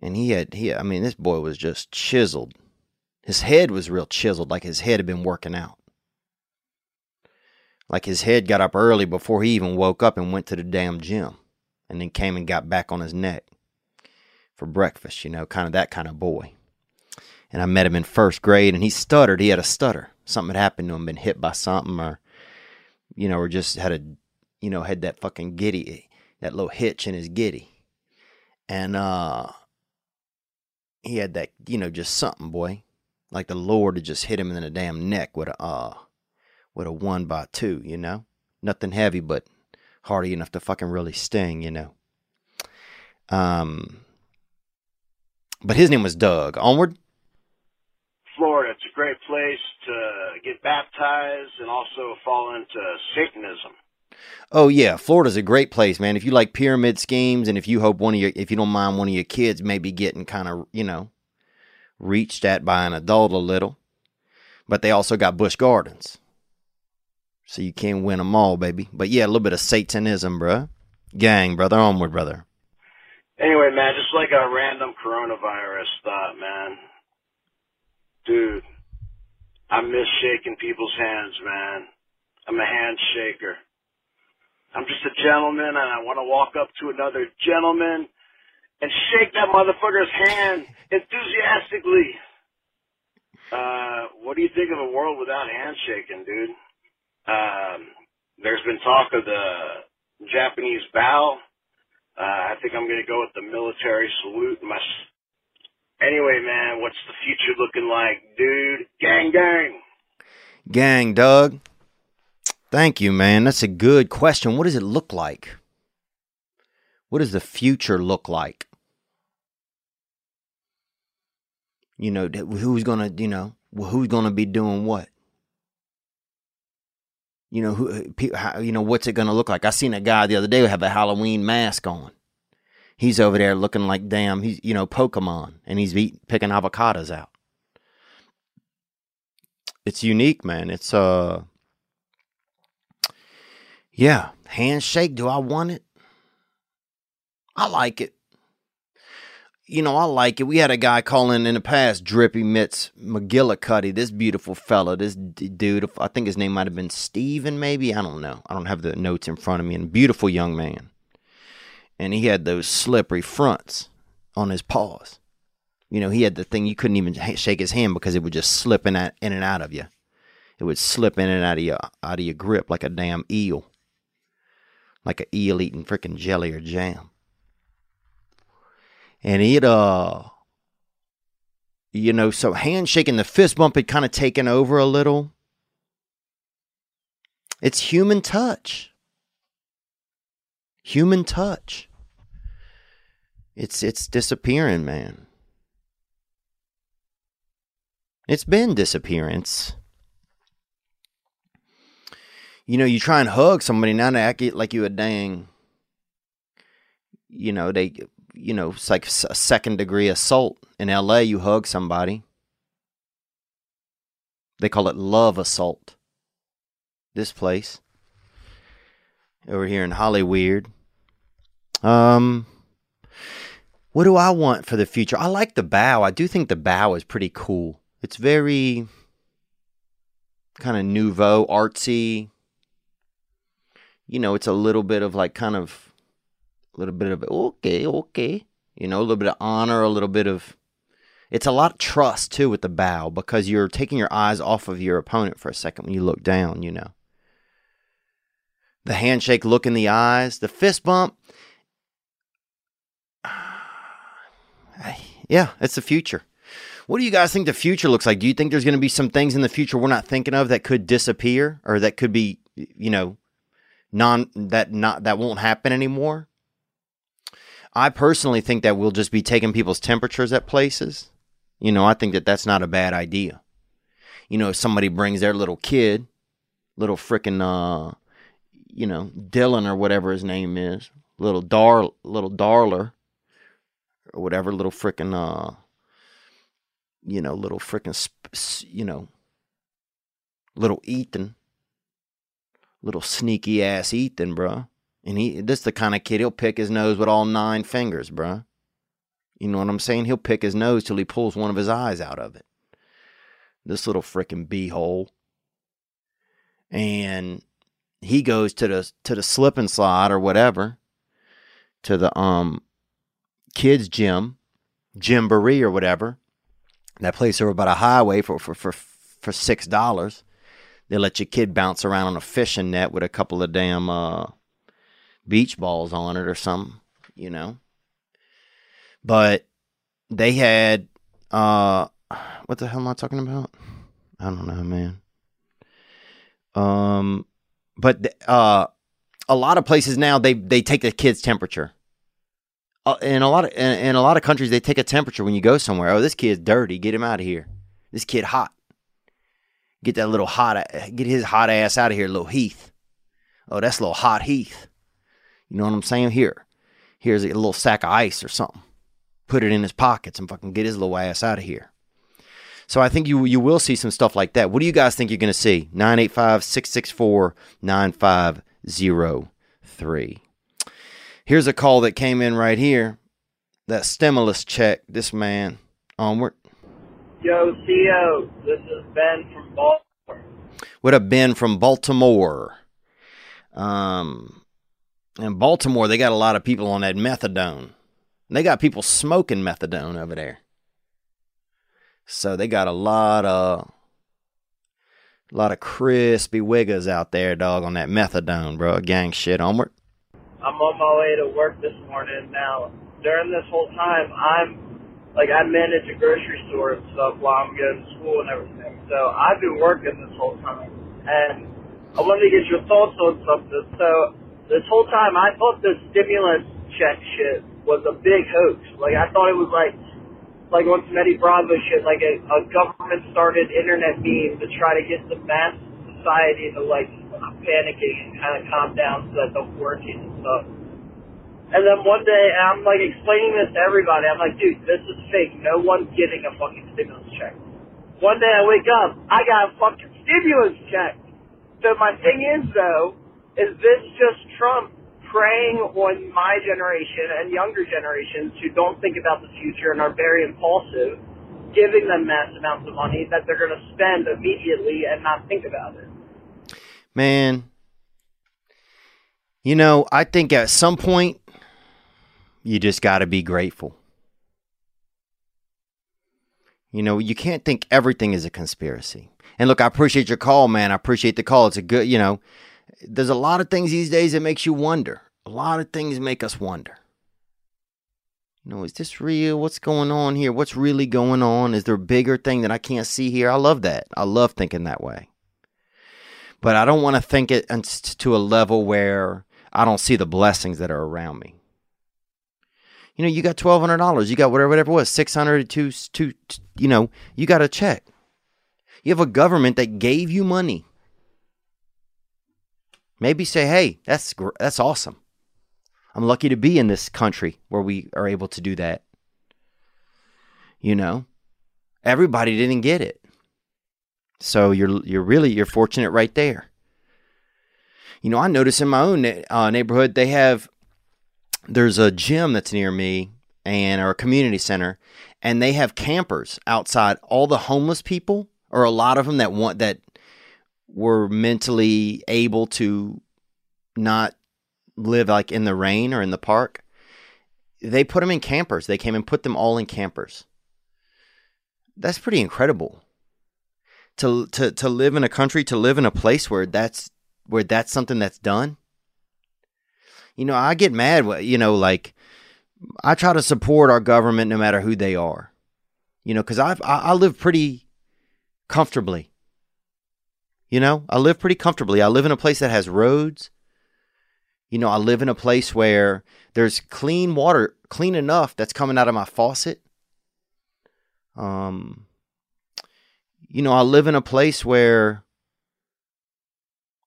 And he had, he, I mean, this boy was just chiseled. His head was real chiseled, like his head had been working out. Like his head got up early before he even woke up and went to the damn gym. And then came and got back on his neck for breakfast, you know, kind of that kind of boy. And I met him in first grade and he stuttered. He had a stutter. Something had happened to him, been hit by something or, you know, or just had a, you know, had that fucking giddy, that little hitch in his giddy. And, uh, he had that, you know, just something, boy. Like the Lord had just hit him in the damn neck with a, uh, with a one by two, you know? Nothing heavy, but hardy enough to fucking really sting, you know? Um, but his name was Doug. Onward. It's a great place to get baptized and also fall into Satanism. Oh yeah, Florida's a great place, man. If you like pyramid schemes and if you hope one of your if you don't mind one of your kids maybe getting kind of, you know, reached at by an adult a little. But they also got Busch Gardens. So you can't win them all, baby. But yeah, a little bit of Satanism, bruh. Gang, brother. Onward, brother. Anyway, man, just like a random coronavirus thought, man. Dude, I miss shaking people's hands, man. I'm a handshaker. I'm just a gentleman and I want to walk up to another gentleman and shake that motherfucker's hand enthusiastically. Uh, what do you think of a world without handshaking, dude? Um, there's been talk of the Japanese bow. Uh, I think I'm going to go with the military salute. My anyway, man, what's the future looking like, dude? Gang, gang. Gang, Doug. Thank you, man. That's a good question. What does it look like? What does the future look like? You know, who's gonna, you know, who's gonna be doing what? You know, who, you know, what's it gonna look like? I seen a guy the other day have a Halloween mask on. He's over there looking like damn, he's you know Pokemon, and he's eating, picking avocados out. It's unique, man. It's uh, yeah, handshake. Do I want it? I like it. You know, I like it. We had a guy calling in the past, Drippy Mitts McGillicuddy, this beautiful fella, this d- dude. I think his name might have been Steven, maybe. I don't know. I don't have the notes in front of me. And beautiful young man. And he had those slippery fronts on his paws. You know, he had the thing you couldn't even shake his hand because it would just slip in, in and out of you. It would slip in and out of your out of your grip like a damn eel, like an eel eating freaking jelly or jam. And it uh, you know, so handshaking, the fist bump had kind of taken over a little. It's human touch. Human touch. It's it's disappearing, man. It's been disappearance. You know, you try and hug somebody now they act like you a dang. You know they, you know, it's like a second degree assault in L.A. You hug somebody. They call it love assault. This place over here in Hollyweird. Um, what do I want for the future? I like the bow. I do think the bow is pretty cool. It's very kind of nouveau, artsy. You know, it's a little bit of like kind of a little bit of okay, okay. You know, a little bit of honor, a little bit of it's a lot of trust too with the bow because you're taking your eyes off of your opponent for a second when you look down, you know. The handshake look in the eyes, the fist bump. Yeah, it's the future. What do you guys think the future looks like? Do you think there's going to be some things in the future we're not thinking of that could disappear or that could be, you know, non that not that won't happen anymore? I personally think that we'll just be taking people's temperatures at places. You know, I think that that's not a bad idea. You know, if somebody brings their little kid, little frickin' uh, you know, Dylan or whatever his name is, little Dar, little Darler, or whatever, little frickin' uh, you know, little frickin' sp- you know, little Ethan, little sneaky ass Ethan, bruh. And he, this the kind of kid he'll pick his nose with all nine fingers, bruh. You know what I'm saying? He'll pick his nose till he pulls one of his eyes out of it. This little frickin' beehole. And he goes to the to the slip and slide or whatever, to the um kids gym, Gymboree or whatever. That place over by the highway for for for for six dollars. They let your kid bounce around on a fishing net with a couple of damn uh, beach balls on it or something, you know. But they had uh what the hell am I talking about? I don't know, man. Um but uh a lot of places now they they take the kid's temperature. Uh, in a lot of in, in a lot of countries they take a temperature when you go somewhere. Oh, this kid's dirty. Get him out of here. This kid hot. Get that little hot get his hot ass out of here, little Heath. Oh, that's little hot Heath. You know what I'm saying? Here. Here's a little sack of ice or something. Put it in his pockets and fucking get his little ass out of here. So I think you you will see some stuff like that. What do you guys think you're going to see? 985-664-9503. Here's a call that came in right here. That stimulus check, this man. Onward. Yo, Theo, this is Ben from Baltimore. Would have been from Baltimore. Um, in Baltimore, they got a lot of people on that methadone. They got people smoking methadone over there. So they got a lot of, a lot of crispy wiggers out there, dog, on that methadone, bro. Gang shit. Onward. I'm on my way to work this morning. Now, during this whole time, I'm like I manage a grocery store and stuff while I'm going to school and everything. So I've been working this whole time, and I wanted to get your thoughts on something. So this whole time, I thought the stimulus check shit was a big hoax. Like I thought it was like like on some Bravo shit, like a, a government started internet meme to try to get the mass society to like stop panicking and kind of calm down so that they'll quarantine and stuff. And then one day, I'm like explaining this to everybody. I'm like, dude, this is fake. No one's getting a fucking stimulus check. One day I wake up, I got a fucking stimulus check. So my thing is though, is this just Trump preying on my generation and younger generations who don't think about the future and are very impulsive, giving them mass amounts of money that they're going to spend immediately and not think about it. Man, you know, I think at some point, you just got to be grateful. You know, you can't think everything is a conspiracy. And look, I appreciate your call, man. I appreciate the call. It's a good, you know, there's a lot of things these days that makes you wonder. A lot of things make us wonder. You know, is this real? What's going on here? What's really going on? Is there a bigger thing that I can't see here? I love that. I love thinking that way. But I don't want to think it to a level where I don't see the blessings that are around me. You know, you got twelve hundred dollars. You got whatever, whatever it was, six hundred to two. You know, you got a check. You have a government that gave you money. Maybe say, "Hey, that's that's awesome. I'm lucky to be in this country where we are able to do that." You know, everybody didn't get it, so you're you're really you're fortunate right there. You know, I notice in my own uh, neighborhood they have there's a gym that's near me and or a community center and they have campers outside. All the homeless people or a lot of them that want that were mentally able to not live like in the rain or in the park they put them in campers. They came and put them all in campers. That's pretty incredible to to to live in a country to live in a place where that's where that's something that's done you know, I get mad. You know, like I try to support our government no matter who they are. You know, because I, I live pretty comfortably. You know, I live pretty comfortably. I live in a place that has roads. You know, I live in a place where there's clean water, clean enough that's coming out of my faucet. Um, you know, I live in a place where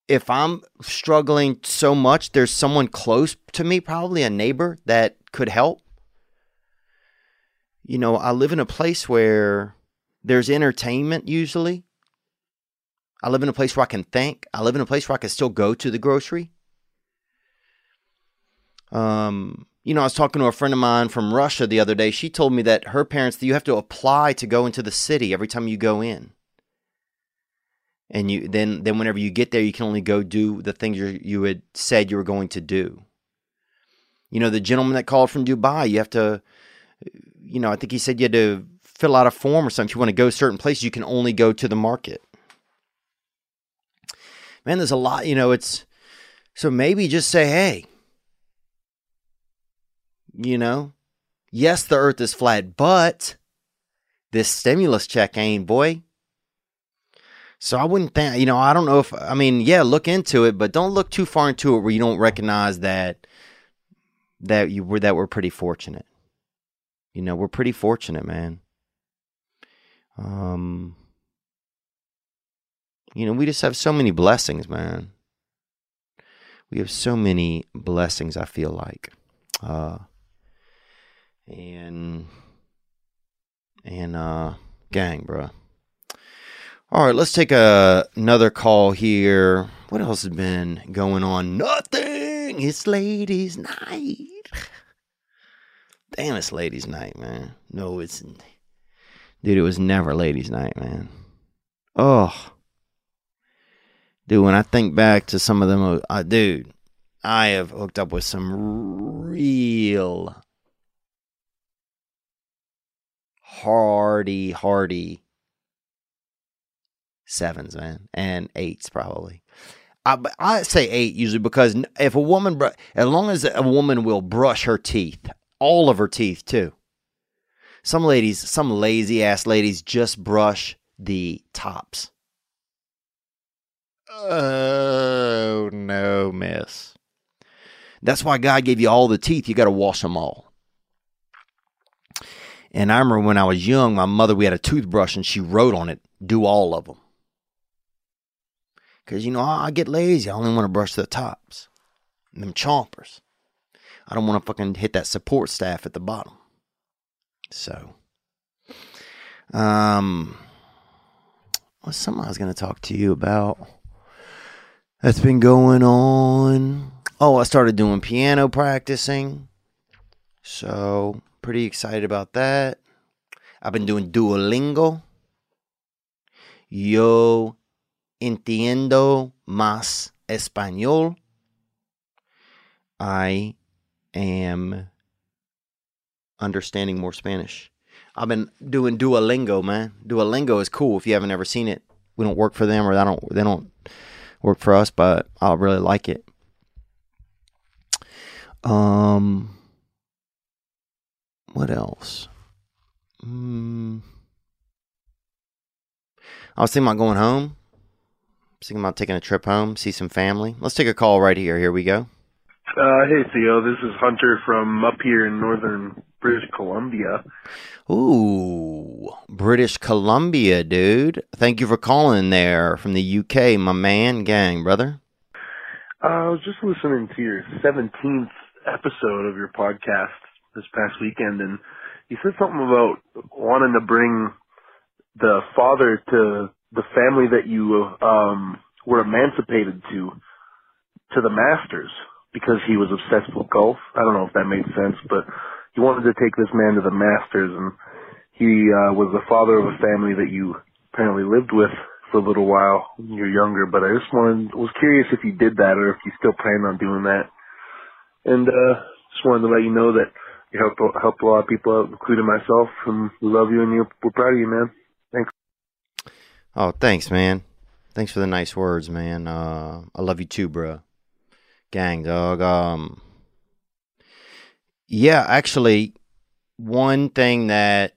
if I'm struggling so much, there's someone close to me, probably a neighbor that could help. You know, I live in a place where there's entertainment usually. I live in a place where I can think. I live in a place where I can still go to the grocery. Um, you know, I was talking to a friend of mine from Russia the other day. She told me that her parents, that you have to apply to go into the city every time you go in. And you then then whenever you get there, you can only go do the things you you had said you were going to do. You know, the gentleman that called from Dubai, you have to, you know, I think he said you had to fill out a form or something. If you want to go certain places, you can only go to the market. Man, there's a lot, you know, it's so maybe just say, hey, you know, yes, the earth is flat, but this stimulus check ain't, boy. So I wouldn't think, you know, I don't know if, I mean, yeah, look into it, but don't look too far into it where you don't recognize that, that you were, that we're pretty fortunate. You know, we're pretty fortunate, man. Um, you know, we just have so many blessings, man. We have so many blessings, I feel like. Uh, and, and, uh, gang, bruh. All right, let's take a, another call here. What else has been going on? Nothing. It's ladies' night. Damn, it's ladies' night, man. No, it's dude. It was never ladies' night, man. Oh, dude. When I think back to some of them, uh, dude, I have hooked up with some real hardy, hardy sevens, man, and eights probably. I, I say eight usually because if a woman, br- as long as a woman will brush her teeth, all of her teeth too. Some ladies, some lazy ass ladies, just brush the tops. Oh no, miss. That's why God gave you all the teeth. You got to wash them all. And I remember when I was young, my mother, we had a toothbrush and she wrote on it, do all of them. Because, you know, I, get lazy. I only want to brush the tops. Them chompers. I don't want to fucking hit that support staff at the bottom. So, um, what's something I was going to talk to you about that's been going on? Oh, I started doing piano practicing. So, pretty excited about that. I've been doing Duolingo. Yo entiendo más español. I am understanding more Spanish. I've been doing Duolingo, man. Duolingo is cool if you haven't ever seen it. We don't work for them or they don't they don't work for us, but I really like it. Um what else? Mm, I was thinking about going home. I was thinking about taking a trip home, see some family. Let's take a call right here. Here we go. Uh, hey Theo, this is Hunter from up here in northern British Columbia. Ooh, British Columbia, dude. Thank you for calling there from the UK, my man, gang, brother. Uh, I was just listening to your 17th episode of your podcast this past weekend, and you said something about wanting to bring the father to the family that you um, were emancipated to to the Masters because he was obsessed with golf. I don't know if that made sense, but you wanted to take this man to the Masters, and he uh, was the father of a family that you apparently lived with for a little while when you were younger. But I just wanted was curious if you did that or if you still plan on doing that. And uh, just wanted to let you know that you helped a lot of people including myself, and we love you and you, we're proud of you, man. Thanks. Oh, thanks, man. Thanks for the nice words, man. Uh, I love you too, bro. Gang, dog. Um, Yeah, actually, one thing that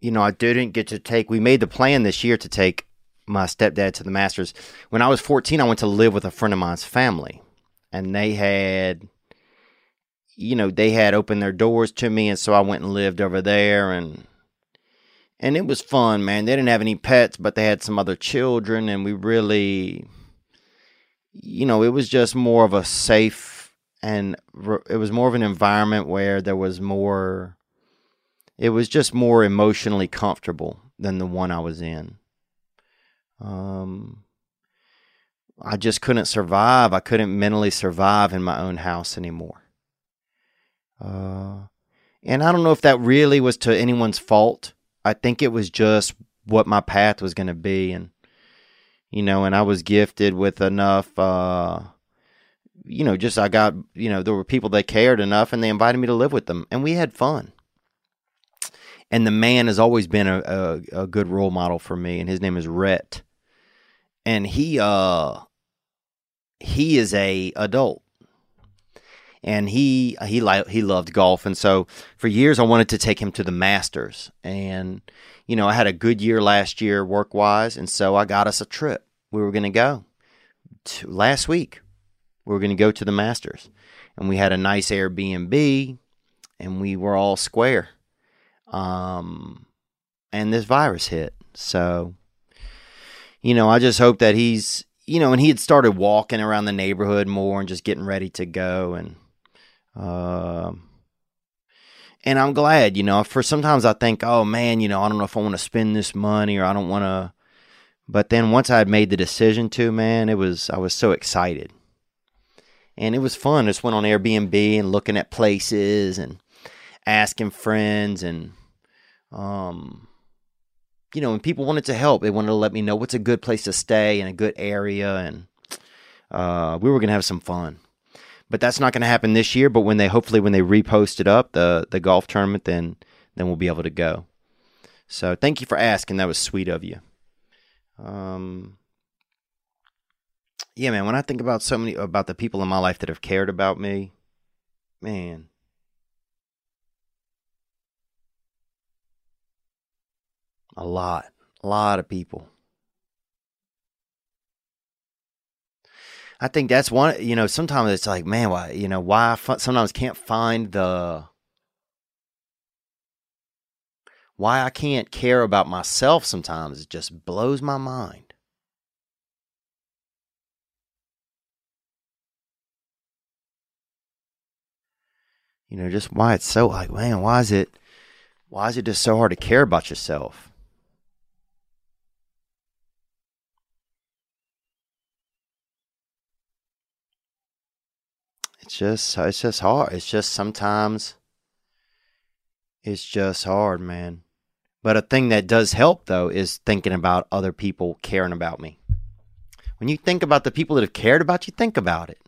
you know I didn't get to take. We made the plan this year to take my stepdad to the Masters. When I was 14, I went to live with a friend of mine's family, and they had, you know, they had opened their doors to me, and so I went and lived over there, and and it was fun, man. They didn't have any pets, but they had some other children, and we really, you know, it was just more of a safe and it was more of an environment where there was more. It was just more emotionally comfortable than the one I was in. Um, I just couldn't survive. I couldn't mentally survive in my own house anymore. Uh, and I don't know if that really was to anyone's fault. I think it was just what my path was going to be, and you know, and I was gifted with enough. Uh, you know, just I got you know there were people that cared enough, and they invited me to live with them, and we had fun. And the man has always been a, a, a good role model for me, and his name is Rhett and he uh he is a adult and he he li- he loved golf. And so for years I wanted to take him to the Masters. And you know I had a good year last year work wise and so I got us a trip. We were going to go to, last week we were going to go to the Masters. And we had a nice Airbnb and we were all square. Um and this virus hit. So you know, I just hope that he's, you know, and he had started walking around the neighborhood more and just getting ready to go. And, uh, and I'm glad, you know, for sometimes I think, oh man, you know, I don't know if I want to spend this money or I don't want to. But then once I had made the decision to, man, it was, I was so excited. And it was fun. I just went on Airbnb and looking at places and asking friends and, um, you know, and people wanted to help. They wanted to let me know what's a good place to stay in a good area, and uh, we were gonna have some fun. But that's not gonna happen this year. But when they hopefully when they repost it up the the golf tournament, then then we'll be able to go. So thank you for asking. That was sweet of you. Um, yeah, man. When I think about so many about the people in my life that have cared about me, man, A lot. A lot of people. I think that's one, you know, sometimes it's like, man, why, you know, why I sometimes can't find the, why I can't care about myself sometimes. It just blows my mind. You know, just why it's so like, man, why is it, why is it just so hard to care about yourself? it's just it's just hard. It's just sometimes it's just hard, man. But a thing that does help though is thinking about other people caring about me. When you think about the people that have cared about you, think about it.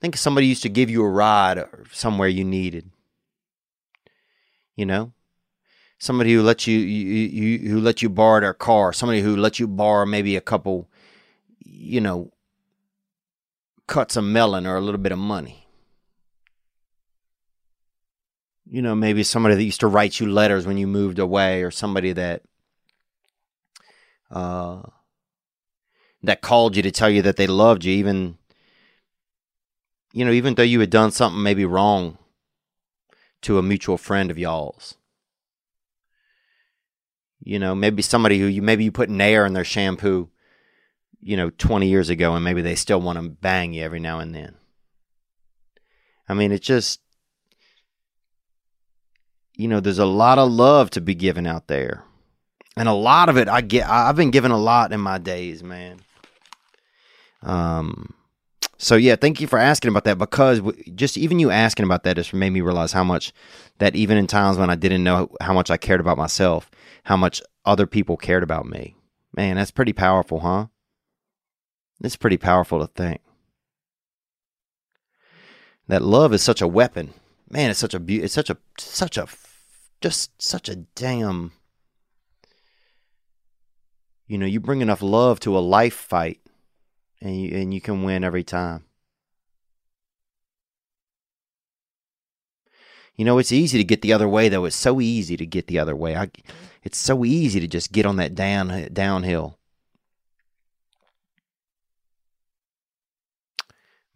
Think somebody used to give you a ride somewhere you needed. You know, somebody who let you, you, you who let you borrow their car, somebody who let you borrow maybe a couple, you know, cuts of melon or a little bit of money. You know, maybe somebody that used to write you letters when you moved away, or somebody that uh, that called you to tell you that they loved you, even you know, even though you had done something maybe wrong to a mutual friend of y'all's. You know, maybe somebody who you maybe you put Nair in their shampoo you know, 20 years ago, and maybe they still want to bang you every now and then. I mean, it's just, you know, there's a lot of love to be given out there. And a lot of it, I get, I've been given a lot in my days, man. Um, so yeah, thank you for asking about that because just even you asking about that just made me realize how much that even in times when I didn't know how much I cared about myself, how much other people cared about me. Man, that's pretty powerful, huh? It's pretty powerful to think. That love is such a weapon. Man, it's such a be- it's such a such a just such a damn you know, you bring enough love to a life fight and you and you can win every time. You know, it's easy to get the other way, though. It's so easy to get the other way. I, it's so easy to just get on that down downhill.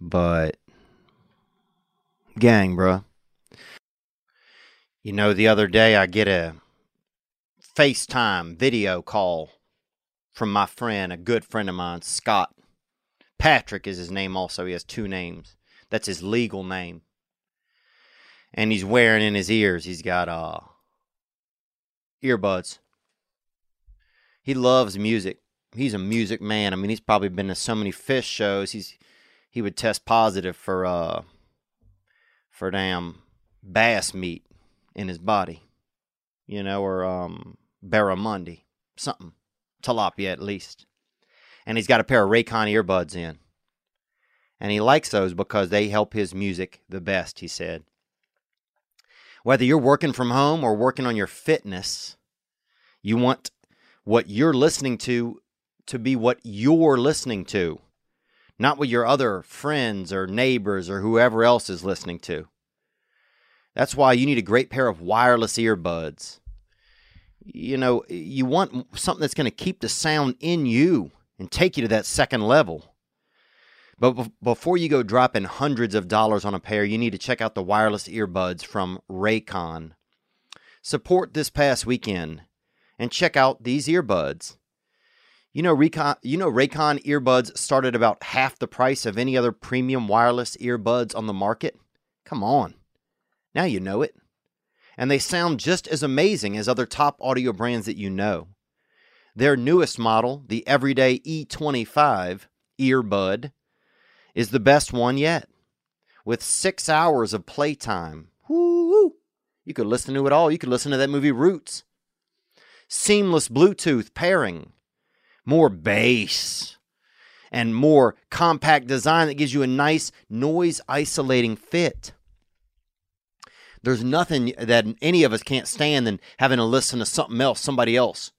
But, gang, bruh. You know, the other day I get a FaceTime video call from my friend, a good friend of mine, Scott. Patrick is his name also. He has two names. That's his legal name. And he's wearing in his ears, he's got uh earbuds. He loves music. He's a music man. I mean, he's probably been to so many Phish shows. He's he would test positive for uh for damn bass meat in his body. You know, or um barramundi, something. Tilapia at least. And he's got a pair of Raycon earbuds in. And he likes those because they help his music the best, he said. Whether you're working from home or working on your fitness, you want what you're listening to to be what you're listening to, not what your other friends or neighbors or whoever else is listening to. That's why you need a great pair of wireless earbuds. You know, you want something that's going to keep the sound in you and take you to that second level. But be- before you go dropping hundreds of dollars on a pair, you need to check out the wireless earbuds from Raycon. Support this past weekend and check out these earbuds. You know, Recon, you know Raycon earbuds start at about half the price of any other premium wireless earbuds on the market. Come on. Now you know it. And they sound just as amazing as other top audio brands that you know. Their newest model, the Everyday E25 earbud, is the best one yet. With six hours of playtime. You could listen to it all. You could listen to that movie Roots. Seamless Bluetooth pairing. More bass. And more compact design that gives you a nice noise isolating fit. There's nothing that any of us can't stand than having to listen to something else, somebody else.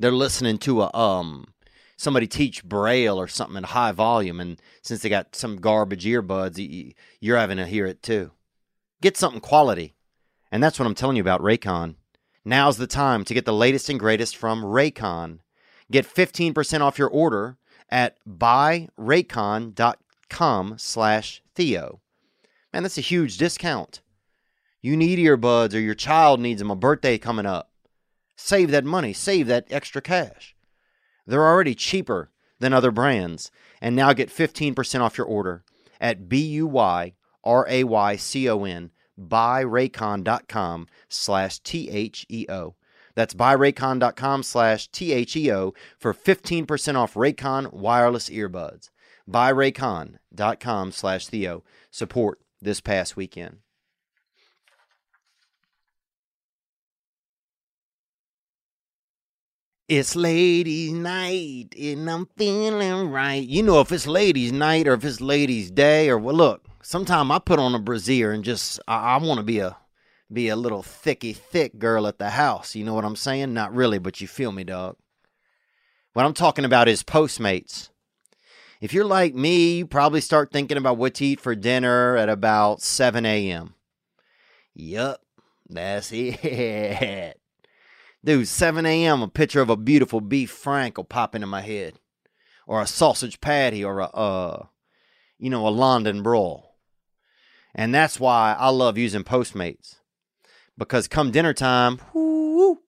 They're listening to a um somebody teach braille or something at high volume and since they got some garbage earbuds you're having to hear it too get something quality and that's what i'm telling you about raycon now's the time to get the latest and greatest from raycon get 15% off your order at buyraycon.com slash theo. Man that's a huge discount. You need earbuds or your child needs them a birthday coming up. Save that money. Save that extra cash. They're already cheaper than other brands. And now get 15% off your order at B-U-Y-R-A-Y-C-O-N buyraycon.com slash T-H-E-O. That's buyraycon.com slash T-H-E-O for 15% off Raycon wireless earbuds. Buyraycon.com slash Theo. Support this past weekend. It's ladies' night and I'm feeling right. You know, if it's ladies' night or if it's ladies' day or well, look, sometime I put on a brassiere and just I, I want to be a be a little thicky thick girl at the house. You know what I'm saying? Not really, but you feel me, dog. What I'm talking about is Postmates. If you're like me, you probably start thinking about what to eat for dinner at about 7 a.m. Yup, that's it. Dude, 7 a.m., a picture of a beautiful beef frank will pop into my head. Or a sausage patty or a, uh, you know, a London broil. And that's why I love using Postmates. Because come dinner time, whoo,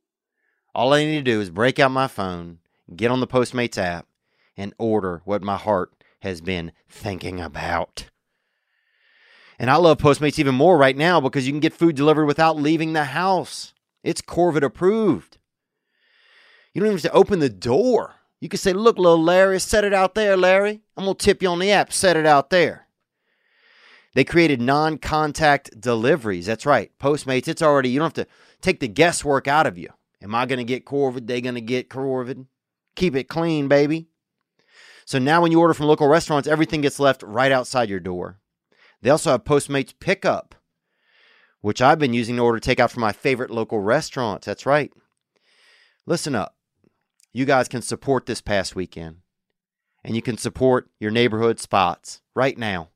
all I need to do is break out my phone, get on the Postmates app, and order what my heart has been thinking about. And I love Postmates even more right now because you can get food delivered without leaving the house. It's Corvid approved. You don't even have to open the door. You can say, Look, little Larry, set it out there, Larry. I'm going to tip you on the app. Set it out there. They created non contact deliveries. That's right. Postmates, it's already, you don't have to take the guesswork out of you. Am I going to get Corvid? They going to get Corvid? Keep it clean, baby. So now when you order from local restaurants, everything gets left right outside your door. They also have Postmates pickup, which I've been using to order takeout from my favorite local restaurants. That's right. Listen up. You guys can support this past weekend, and you can support your neighborhood spots right now.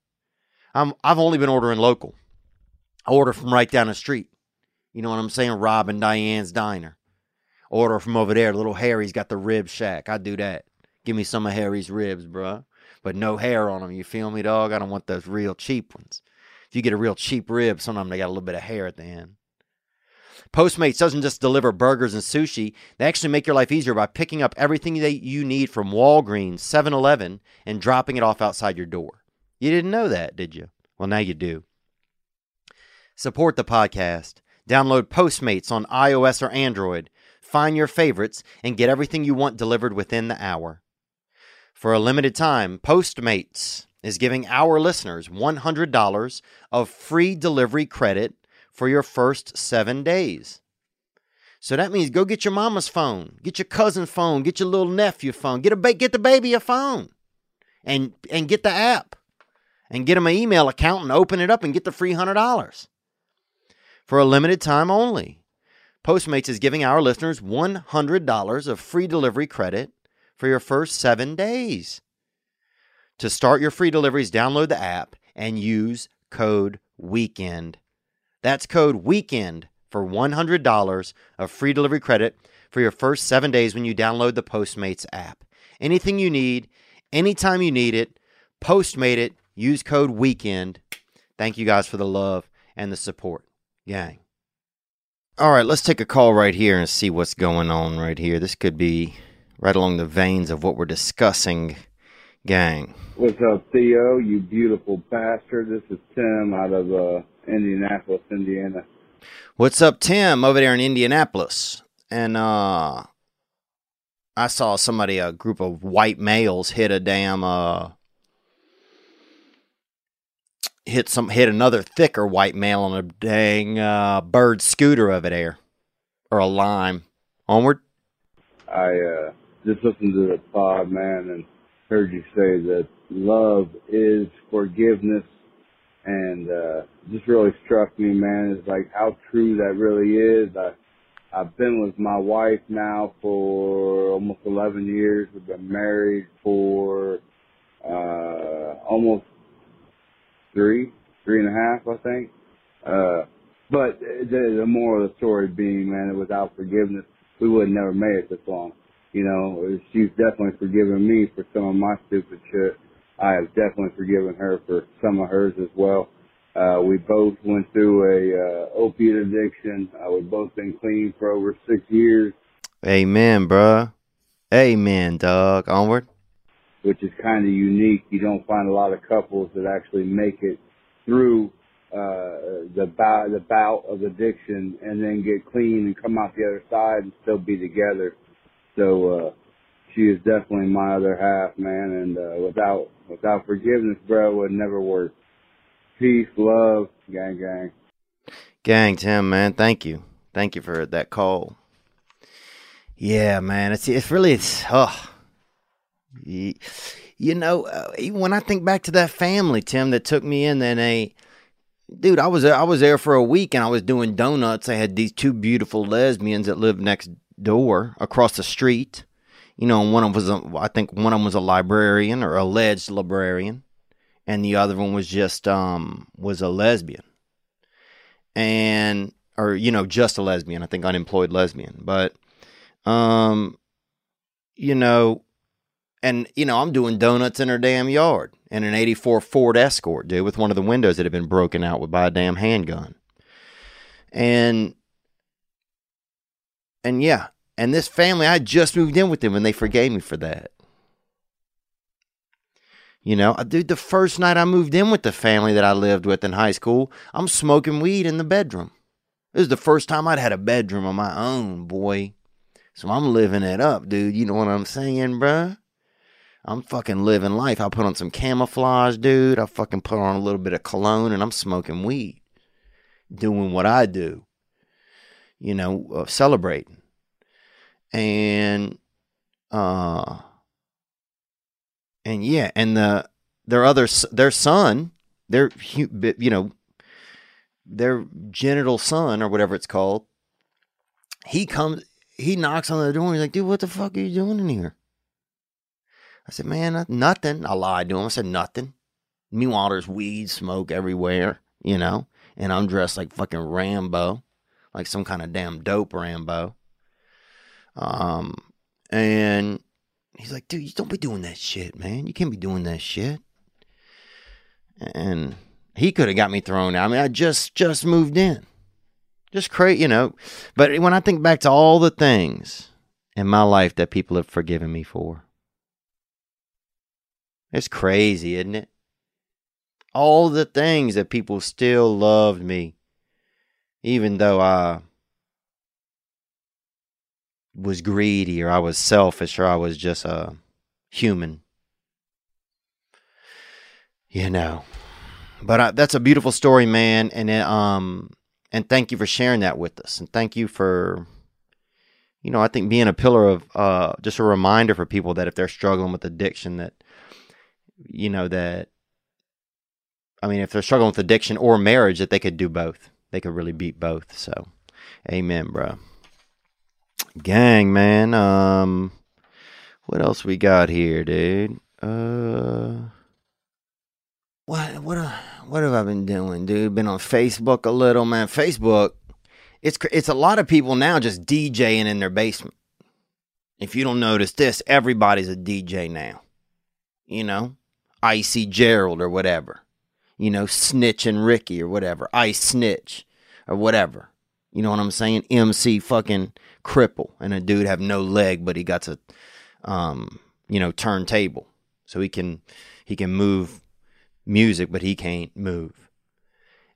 I'm, I've only been ordering local. I order from right down the street. You know what I'm saying? Rob and Diane's Diner. Order from over there. Little Harry's got the rib shack. I do that. Give me some of Harry's ribs, bruh. But no hair on them. You feel me, dog? I don't want those real cheap ones. If you get a real cheap rib, sometimes they got a little bit of hair at the end. Postmates doesn't just deliver burgers and sushi. They actually make your life easier by picking up everything that you need from Walgreens, 7 Eleven, and dropping it off outside your door. You didn't know that, did you? Well, now you do. Support the podcast. Download Postmates on iOS or Android. Find your favorites and get everything you want delivered within the hour. For a limited time, Postmates is giving our listeners $100 of free delivery credit for your first seven days. So that means go get your mama's phone, get your cousin's phone, get your little nephew phone, get a ba- get the baby a phone, and and get the app, and get them an email account and open it up and get the free hundred dollars for a limited time only. Postmates is giving our listeners $100 of free delivery credit for your first seven days. To start your free deliveries, download the app and use code WEEKEND. That's code WEEKEND for $100 of free delivery credit for your first seven days when you download the Postmates app. Anything you need, anytime you need it, Postmate it, use code WEEKEND. Thank you guys for the love and the support, gang. All right, let's take a call right here and see what's going on right here. This could be right along the veins of what we're discussing, gang. What's up, Theo? You beautiful bastard. This is Tim out of uh, Indianapolis, Indiana. What's up, Tim, over there in Indianapolis? And uh I saw somebody, a group of white males, hit a damn uh hit some hit another thicker white male on a dang uh bird scooter over there. Or a lime. Onward. I uh, just listened to the pod, man, and heard you say that love is forgiveness, and uh, just really struck me, man. Is like how true that really is. I I've been with my wife now for almost 11 years. We've been married for uh, almost three, three and a half, I think. Uh, but the, the moral of the story being, man, without forgiveness, we would have never made it this long. You know, she's definitely forgiven me for some of my stupid shit. I have definitely forgiven her for some of hers as well. Uh, we both went through a uh, opiate addiction. Uh, we've both been clean for over six years, Amen, bruh. Amen, dog. Onward. Which is kind of unique. You don't find a lot of couples that actually make it through uh, the bout the bout of addiction and then get clean and come out the other side and still be together. So uh, she is definitely my other half, man. And uh, without without forgiveness, bro, it would never work. Peace, love, gang, gang. Gang, Tim, man, thank you. Thank you for that call. Yeah, man, it's it's really it's oh, you, know, uh, even when I think back to that family, Tim, that took me in, then they, dude, I was there, I was there for a week and I was doing donuts. I had these two beautiful lesbians that lived next door across the street. You know, and one of them was, a, I think one of them was a librarian or alleged librarian, and the other one was just um was a lesbian and or you know just a lesbian i think unemployed lesbian but um you know and you know i'm doing donuts in her damn yard in an 84 ford escort dude with one of the windows that had been broken out with by a damn handgun and and yeah and this family i just moved in with them and they forgave me for that you know, Uh, dude, the first night I moved in with the family that I lived with in high school, I'm smoking weed in the bedroom. This is the first time I'd had a bedroom of my own, boy. So I'm living it up, dude. You know what I'm saying, bruh? I'm fucking living life. I put on some camouflage, dude. I fucking put on a little bit of cologne and I'm smoking weed. Doing what I do. You know, uh, celebrating. And, uh, and yeah, and the their other their son, their you know, their genital son or whatever it's called. He comes, he knocks on the door. And he's like, "Dude, what the fuck are you doing in here?" I said, "Man, nothing." I lied to him. I said, "Nothing." Meanwhile, there's weed, smoke everywhere, you know. and I'm dressed like fucking Rambo, like some kind of damn dope Rambo. Um, and he's like, dude, you don't be doing that shit, man. You can't be doing that shit. And he could have got me thrown out. I mean, I just just moved in, just crazy, you know. But when I think back to all the things in my life that people have forgiven me for, it's crazy, isn't it? All the things that people still loved me, even though I was greedy or I was selfish or I was just a human. You know. But I, that's a beautiful story, man, and it, um and thank you for sharing that with us. And thank you for you know, I think being a pillar of uh just a reminder for people that if they're struggling with addiction that you know that I mean if they're struggling with addiction or marriage that they could do both. They could really beat both. So amen, bro. Gang, man. Um what else we got here, dude? Uh what what uh, what have I been doing, dude? Been on Facebook a little, man. Facebook, it's it's a lot of people now just DJing in their basement. If you don't notice this, everybody's a DJ now. You know, Icy Gerald or whatever. You know, Snitch and Ricky or whatever. Ice Snitch or whatever. You know what I'm saying? MC fucking cripple and a dude have no leg, but he got a um, you know, turntable. So he can he can move music, but he can't move.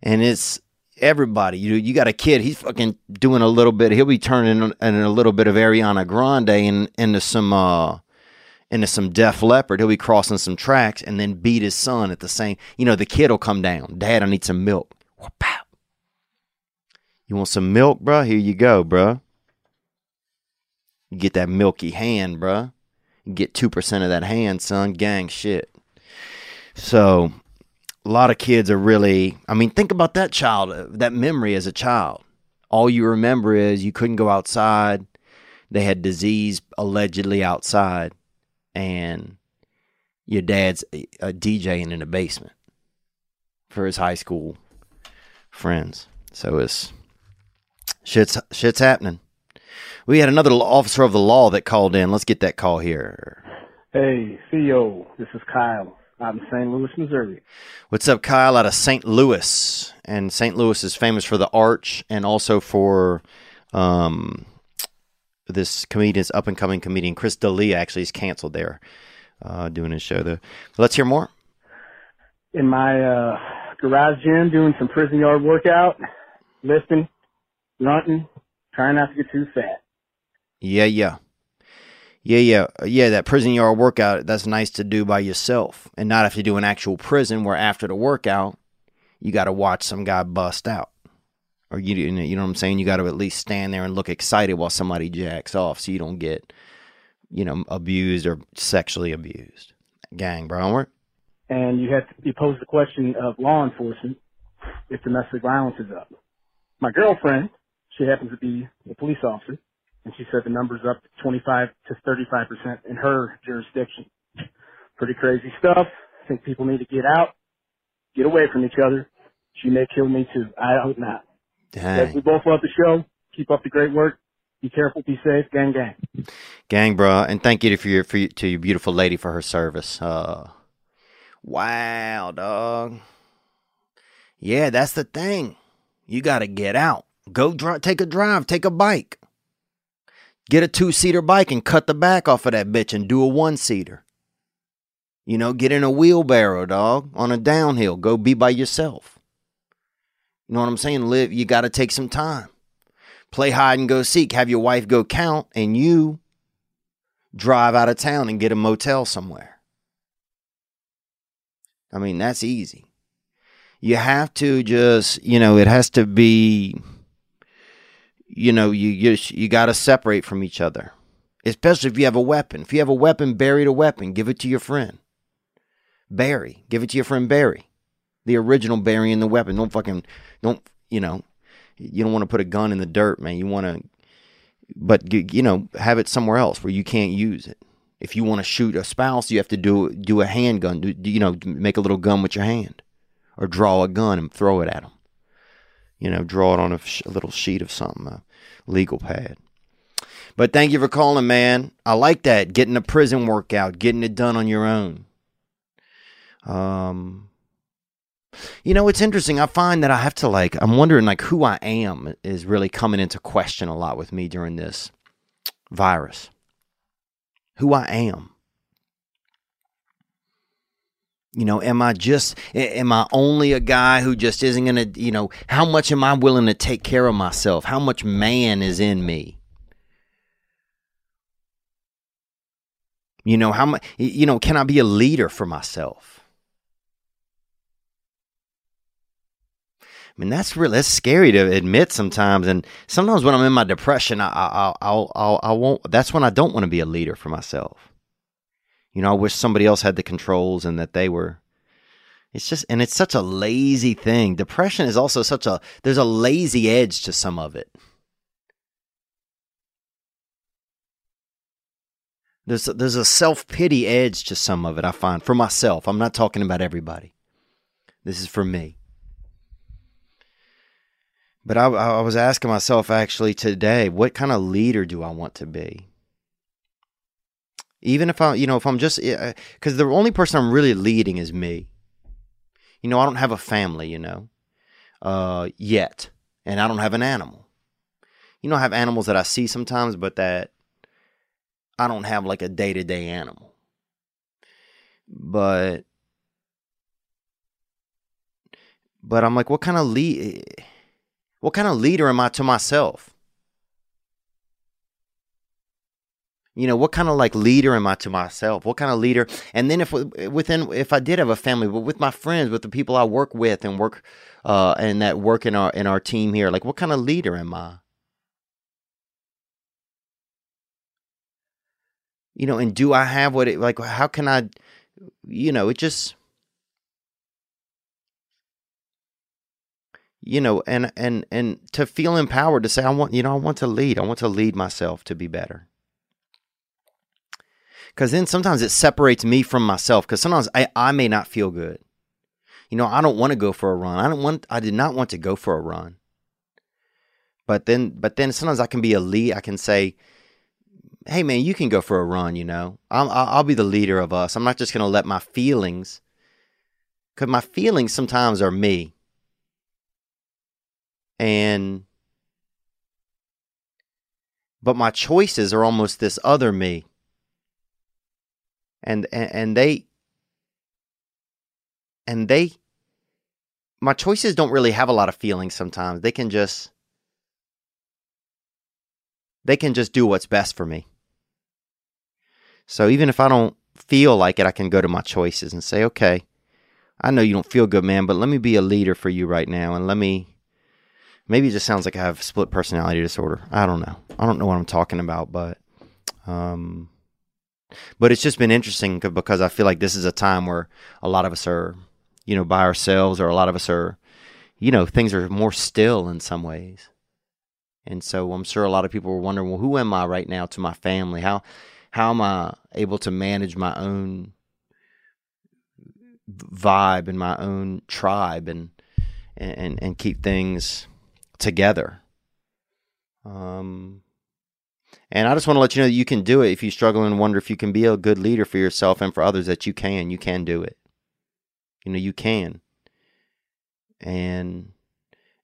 And it's everybody. You you got a kid, he's fucking doing a little bit. He'll be turning in, a little bit of Ariana Grande and into some uh into some Def Leppard. He'll be crossing some tracks and then beat his son at the same. You know, the kid will come down. Dad, I need some milk. You want some milk, bruh? Here you go, bruh. You get that milky hand, bruh. You get 2% of that hand, son. Gang shit. So, a lot of kids are really, I mean, think about that child, uh, that memory as a child. All you remember is you couldn't go outside. They had disease allegedly outside, and your dad's a, DJing in the basement for his high school friends. So it's shit's shit's happening. We had another officer of the law that called in. Let's get that call here. Hey, Theo, this is Kyle out in St. Louis, Missouri. What's up, Kyle? Out of St. Louis, and St. Louis is famous for the Arch and also for um, this comedian's up and coming comedian Chris D'Elia. Actually, is canceled there, uh, doing his show. Though, let's hear more. In my uh, garage gym, doing some prison yard workout, lifting, grunting, trying not to get too fat. Yeah, yeah. Yeah, yeah, yeah. That prison yard workout, that's nice to do by yourself and not have to do an actual prison where after the workout, you got to watch some guy bust out. Or you, you know what I'm saying? You got to at least stand there and look excited while somebody jacks off so you don't get, you know, abused or sexually abused. Gang, bro. And you had you posed the question of law enforcement if domestic violence is up. My girlfriend, she happens to be a police officer, and she said the number's up 25 to 35 percent in her jurisdiction. Pretty crazy stuff. I think people need to get out, get away from each other. She may kill me too. I hope not. Guys, we both love the show. Keep up the great work. Be careful. Be safe. Gang, gang. Gang, bro, and thank you for your for your, to your beautiful lady for her service. Uh, wow, dog. Yeah, that's the thing. You got to get out. Go drive. Take a drive. Take a bike. Get a two seater bike and cut the back off of that bitch and do a one seater. You know, get in a wheelbarrow, dog, on a downhill. Go be by yourself. You know what I'm saying? Live. You got to take some time. Play hide and go seek. Have your wife go count, and you drive out of town and get a motel somewhere. I mean, that's easy. You have to just, you know, it has to be, you know, you you, you got to separate from each other. Especially if you have a weapon. If you have a weapon, bury the weapon. Give it to your friend. Bury. Give it to your friend Barry. The original Barry burying the weapon. Don't fucking, don't, you know, you don't want to put a gun in the dirt, man. You want to, but you know, have it somewhere else where you can't use it. If you want to shoot a spouse, you have to do do a handgun. Do, you know, make a little gun with your hand, or draw a gun and throw it at them. You know, draw it on a, a little sheet of something, a legal pad. But thank you for calling, man. I like that. Getting a prison workout, getting it done on your own. Um, you know, it's interesting. I find that I have to like, I'm wondering like who I am is really coming into question a lot with me during this virus. Who I am. You know, am I just, am I only a guy who just isn't going to, you know, how much am I willing to take care of myself? How much man is in me? You know, how much, you know, can I be a leader for myself? I mean, that's really that's scary to admit sometimes. And sometimes when I'm in my depression, I I I I, I won't. That's when I don't want to be a leader for myself. You know, I wish somebody else had the controls and that they were. It's just, and it's such a lazy thing. Depression is also such a. There's a lazy edge to some of it. There's a, there's a self pity edge to some of it. I find for myself. I'm not talking about everybody. This is for me. But I, I was asking myself actually today, what kind of leader do I want to be? Even if I, you know, if I'm just, eh, eh, because the only person I'm really leading is me. You know, I don't have a family, you know, uh, yet, and I don't have an animal. You know, I have animals that I see sometimes, but that I don't have like a day to day animal. But, but I'm like, what kind of lead? Eh, What kind of leader am I to myself? You know, what kind of like leader am I to myself? What kind of leader? And then if within, if I did have a family, but with my friends, with the people I work with and work, uh, and that work in our in our team here, like what kind of leader am I? You know, and do I have what it like? How can I? You know, it just you know and and and to feel empowered to say i want you know i want to lead. I want to lead myself to be better. Because then sometimes it separates me from myself because sometimes I, I may not feel good. You know i don't want to go for a run. I don't want i did not want to go for a run. But then but then sometimes i can be a lead i can say hey man you can go for a run you know? I'll, I'll be the leader of us. I'm not just going to let my feelings because my feelings sometimes are me and but my choices are almost this other me. And and, and they and they my choices don't really have a lot of feelings sometimes. They can just they can just do what's best for me. So even if i don't feel like it i can go to my choices and say okay i know you don't feel good man but let me be a leader for you right now and let me maybe it just sounds like I have split personality disorder. I don't know. I don't know what I'm talking about, but um but it's just been interesting because I feel like this is a time where a lot of us are, you know, by ourselves or a lot of us are, you know, things are more still in some ways. And so I'm sure a lot of people were wondering, well, who am I right now to my family? How how am I able to manage my own vibe and my own tribe and and and keep things together. Um, and I just want to let you know that you can do it if you struggle and wonder if you can be a good leader for yourself and for others, that you can. You can do it. You know, you can. And,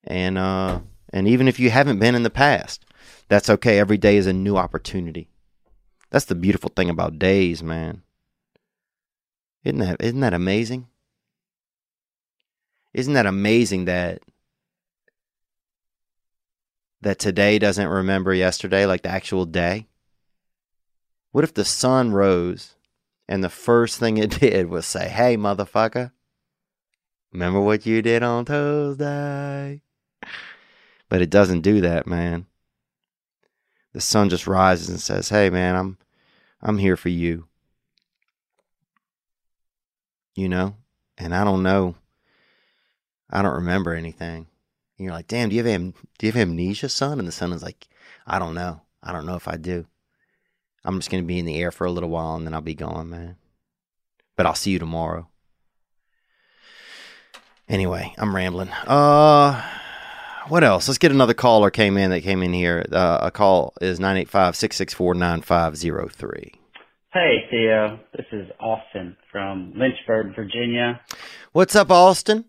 and, uh, and even if you haven't been in the past, that's okay. Every day is a new opportunity. That's the beautiful thing about days, man. Isn't that, isn't that amazing? Isn't that amazing that that today doesn't remember yesterday, like the actual day? What if the sun rose and the first thing it did was say, Hey, motherfucker, remember what you did on Tuesday? But it doesn't do that, man. The sun just rises and says, Hey, man, I'm, I'm here for you. You know? And I don't know. I don't remember anything. And you're like, damn, do you have am- do you have amnesia, son? And the son is like, I don't know. I don't know if I do. I'm just gonna be in the air for a little while and then I'll be gone, man. But I'll see you tomorrow. Anyway, I'm rambling. Uh what else? Let's get another caller came in that came in here. Uh, a call is 985-664-9503. Hey, Theo. This is Austin from Lynchburg, Virginia. What's up, Austin?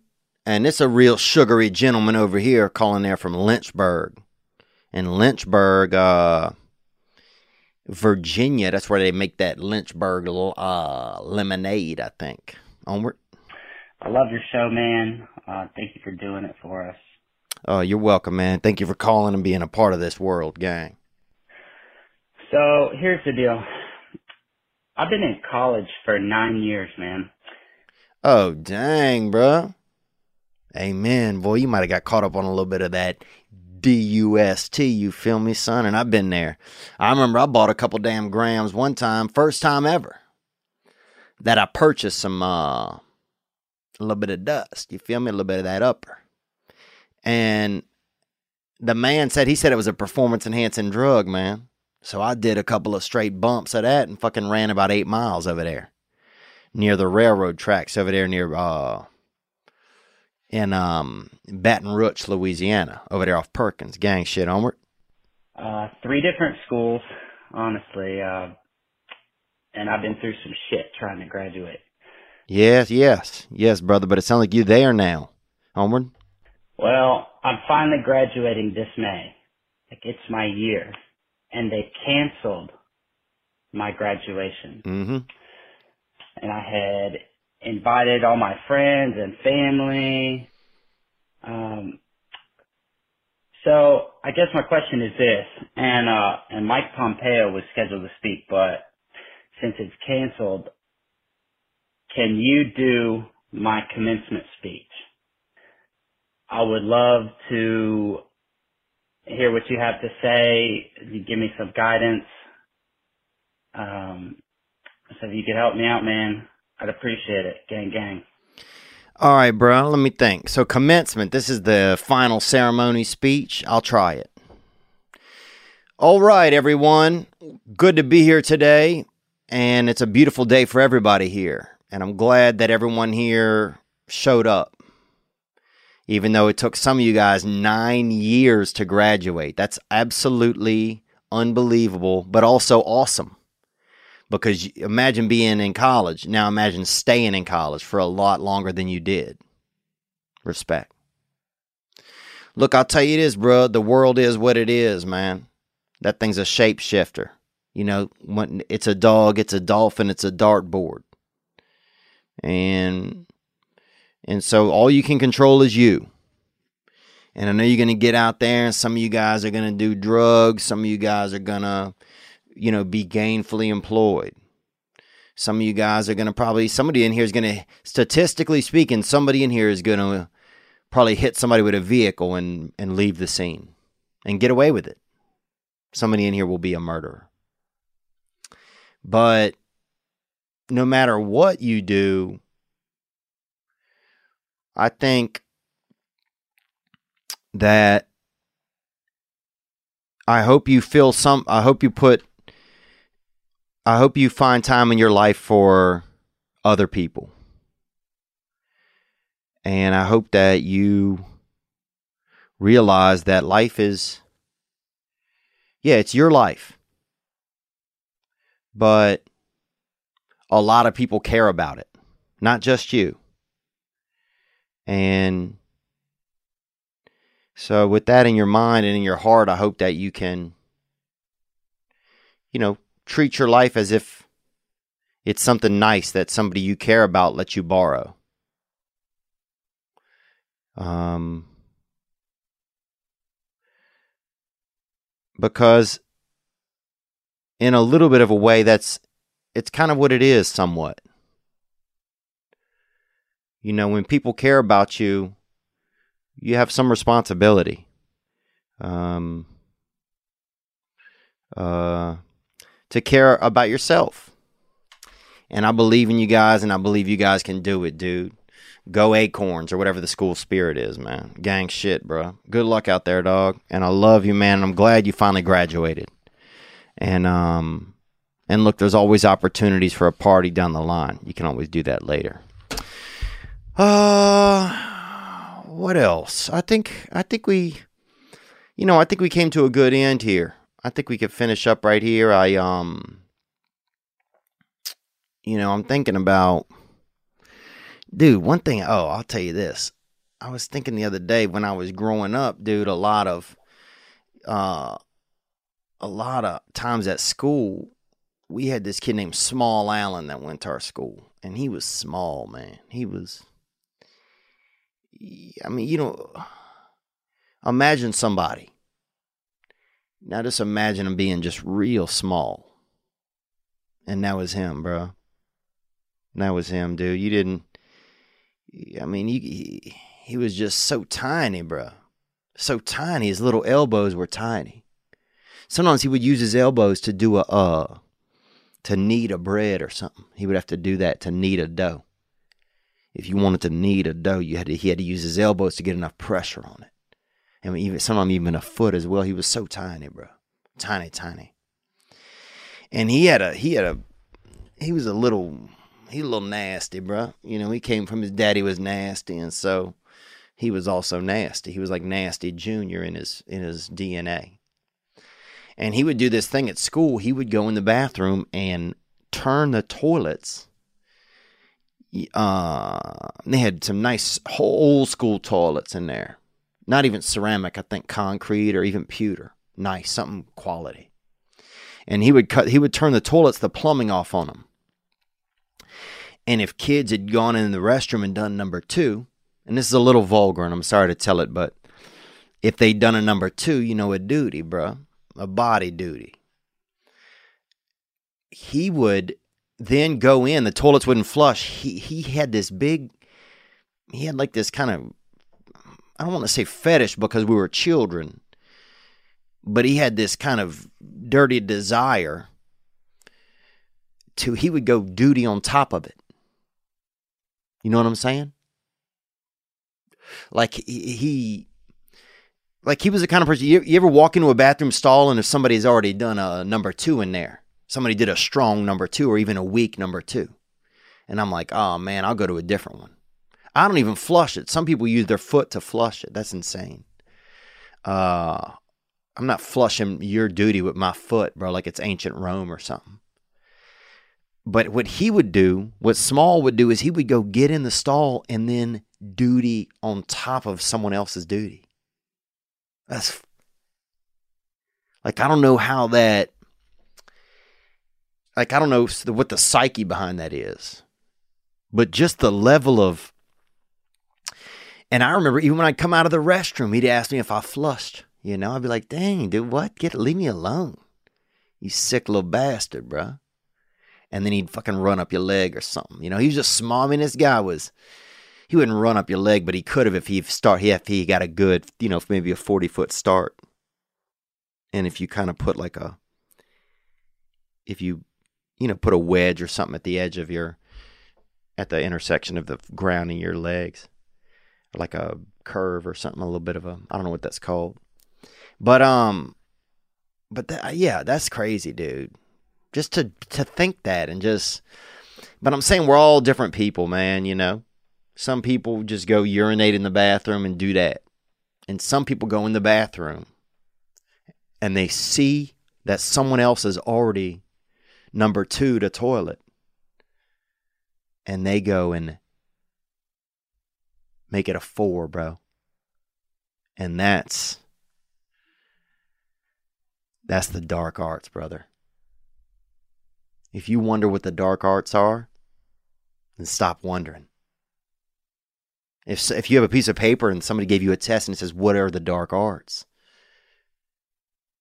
And it's a real sugary gentleman over here calling there from Lynchburg. In Lynchburg, uh, Virginia, that's where they make that Lynchburg uh, lemonade, I think. Onward. I love your show, man. Uh, thank you for doing it for us. Oh, you're welcome, man. Thank you for calling and being a part of this world, gang. So here's the deal. I've been in college for nine years, man. Oh, dang, bro. Amen. Boy, you might have got caught up on a little bit of that D-U-S-T, you feel me, son? And I've been there. I remember I bought a couple damn grams one time, first time ever, that I purchased some, uh, a little bit of dust. You feel me? A little bit of that upper. And the man said, he said it was a performance enhancing drug, man. So I did a couple of straight bumps of that and fucking ran about eight miles over there near the railroad tracks over there near uh in um Baton Rouge, Louisiana, over there off Perkins. Gang shit onward. Uh, three different schools, honestly. Uh, and I've been through some shit trying to graduate. Yes, yes, yes, brother. But it sounds like you're there now. Onward. Well, I'm finally graduating this May. Like it's my year. And they canceled my graduation. Mm-hmm. And I had invited all my friends and family. Um, so I guess my question is this, and uh, and Mike Pompeo was scheduled to speak, but since it's canceled, can you do my commencement speech? I would love to hear what you have to say. You give me some guidance. Um, so if you could help me out, man, I'd appreciate it. Gang, gang. All right, bro. Let me think. So commencement. This is the final ceremony speech. I'll try it. All right, everyone. Good to be here today, and it's a beautiful day for everybody here. And I'm glad that everyone here showed up. Even though it took some of you guys nine years to graduate. That's absolutely unbelievable, but also awesome because imagine being in college. Now imagine staying in college for a lot longer than you did. Respect. Look, I'll tell you this, bro. The world is what it is, man. That thing's a shapeshifter. You know, when it's a dog, it's a dolphin, it's a dartboard. And and so all you can control is you. And I know you're going to get out there and some of you guys are going to do drugs, some of you guys are going to you know, be gainfully employed. Some of you guys are going to probably, somebody in here is going to, statistically speaking, somebody in here is going to probably hit somebody with a vehicle and, and leave the scene and get away with it. Somebody in here will be a murderer. But no matter what you do, I think that I hope you feel some, I hope you put I hope you find time in your life for other people. And I hope that you realize that life is, yeah, it's your life. But a lot of people care about it, not just you. And so, with that in your mind and in your heart, I hope that you can, you know, treat your life as if it's something nice that somebody you care about lets you borrow. Um, because in a little bit of a way, that's it's kind of what it is, somewhat. You know, when people care about you, you have some responsibility. Um, uh, to care about yourself. And I believe in you guys, and I believe you guys can do it, dude. Go Acorns or whatever the school spirit is, man. Gang shit, bro. Good luck out there, dog. And I love you, man. I'm glad you finally graduated. And um, and look, there's always opportunities for a party down the line. You can always do that later. Uh, what else? I think I think we you know, I think we came to a good end here. I think we could finish up right here. I um you know, I'm thinking about dude, one thing oh, I'll tell you this. I was thinking the other day when I was growing up, dude, a lot of uh a lot of times at school we had this kid named Small Allen that went to our school and he was small, man. He was I mean, you know, imagine somebody. Now just imagine him being just real small. And that was him, bro. That was him, dude. You didn't. I mean, he, he was just so tiny, bro. So tiny. His little elbows were tiny. Sometimes he would use his elbows to do a uh to knead a bread or something. He would have to do that to knead a dough. If you wanted to knead a dough, you had to he had to use his elbows to get enough pressure on it. I some of them even a foot as well. He was so tiny, bro. Tiny, tiny. And he had a he had a he was a little he a little nasty, bro. You know, he came from his daddy was nasty, and so he was also nasty. He was like nasty junior in his in his DNA. And he would do this thing at school. He would go in the bathroom and turn the toilets. Uh, they had some nice old school toilets in there. Not even ceramic, I think concrete or even pewter. Nice, something quality. And he would cut. He would turn the toilets, the plumbing off on them. And if kids had gone in the restroom and done number two, and this is a little vulgar, and I'm sorry to tell it, but if they'd done a number two, you know, a duty, bruh, a body duty, he would then go in. The toilets wouldn't flush. He he had this big. He had like this kind of. I don't want to say fetish because we were children, but he had this kind of dirty desire to. He would go duty on top of it. You know what I'm saying? Like he, like he was the kind of person. You, you ever walk into a bathroom stall and if somebody's already done a number two in there, somebody did a strong number two or even a weak number two, and I'm like, oh man, I'll go to a different one. I don't even flush it. Some people use their foot to flush it. That's insane. Uh, I'm not flushing your duty with my foot, bro, like it's ancient Rome or something. But what he would do, what Small would do, is he would go get in the stall and then duty on top of someone else's duty. That's like I don't know how that. Like I don't know what the psyche behind that is, but just the level of. And I remember even when I'd come out of the restroom, he'd ask me if I flushed. You know, I'd be like, "Dang, dude, what? Get leave me alone, you sick little bastard, bruh." And then he'd fucking run up your leg or something. You know, he was just small. I mean, this guy was he wouldn't run up your leg, but he could have if he start if he got a good, you know, maybe a forty foot start. And if you kind of put like a, if you, you know, put a wedge or something at the edge of your, at the intersection of the ground and your legs, like a curve or something, a little bit of a, I don't know what that's called, but um, but that, yeah, that's crazy, dude. Just to to think that and just, but I'm saying we're all different people, man. You know, some people just go urinate in the bathroom and do that. And some people go in the bathroom and they see that someone else is already number two to toilet. And they go and make it a four, bro. And that's that's the dark arts, brother. If you wonder what the dark arts are, then stop wondering. If if you have a piece of paper and somebody gave you a test and it says what are the dark arts,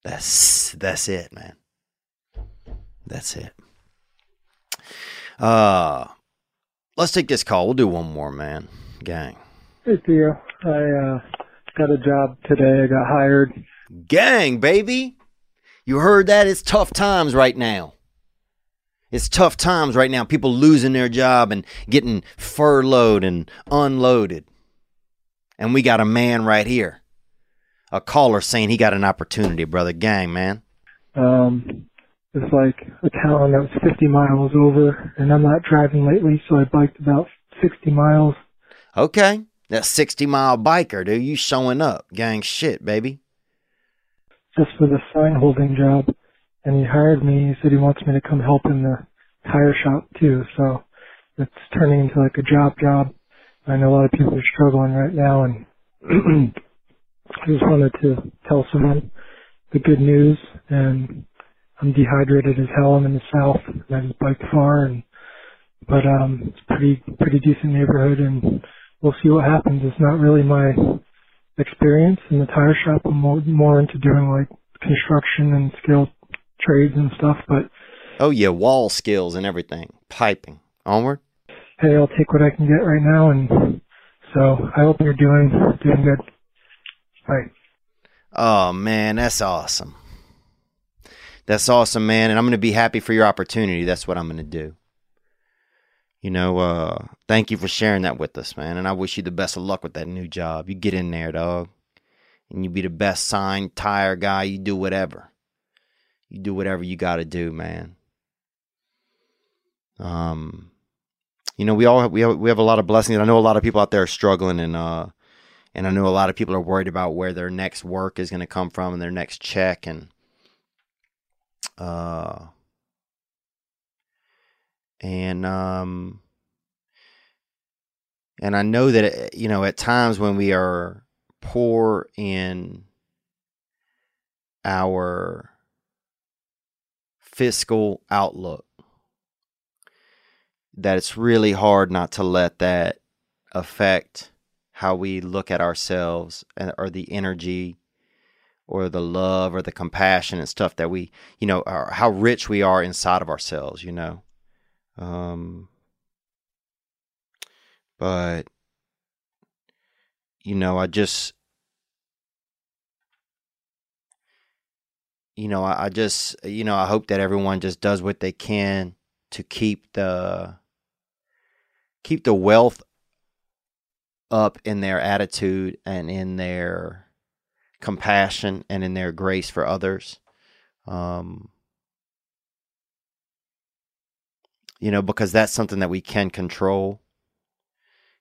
that's that's it, man. That's it. Uh let's take this call. We'll do one more, man. Gang. Hey Theo, I uh, got a job today. I got hired. Gang, baby. You heard that? It's tough times right now. It's tough times right now. People losing their job and getting furloughed and unloaded. And we got a man right here. A caller saying he got an opportunity, brother. Gang, man. Um, it's like a town that was 50 miles over, and I'm not driving lately, so I biked about 60 miles. Okay. That 60 mile biker, dude. You showing up. Gang shit, baby. just for the sign holding job, and he hired me. He said he wants me to come help in the tire shop too. So it's turning into like a job job. I know a lot of people are struggling right now, and I just wanted to tell someone the good news. And I'm dehydrated as hell. I'm in the south, and I just biked far, and but um, it's pretty pretty decent neighborhood, and we'll see what happens. It's not really my experience in the tire shop. I'm more, more into doing like construction and skilled trades and stuff. But Oh yeah, wall skills and everything. Piping. Onward. hey, I'll take what I can get right now, and so I hope you're doing doing good. Bye. Oh man, that's awesome. That's awesome, man, and I'm gonna be happy for your opportunity. That's what I'm gonna do. You know, uh, thank you for sharing that with us, man. And I wish you the best of luck with that new job. You get in there, dog. And you be the best sign tire guy. You do whatever. You do whatever you gotta do, man. Um you know, we all we have, we have a lot of blessings. I know a lot of people out there are struggling and uh and I know a lot of people are worried about where their next work is going to come from and their next check and uh and um and I know that uh, you know at times when we are poor in our fiscal outlook that it's really hard not to let that affect how we look at ourselves and or the energy or the love or the compassion and stuff that we you know how rich we are inside of ourselves you know um but you know i just you know I, I just you know i hope that everyone just does what they can to keep the keep the wealth up in their attitude and in their compassion and in their grace for others. Um, you know, because that's something that we can control.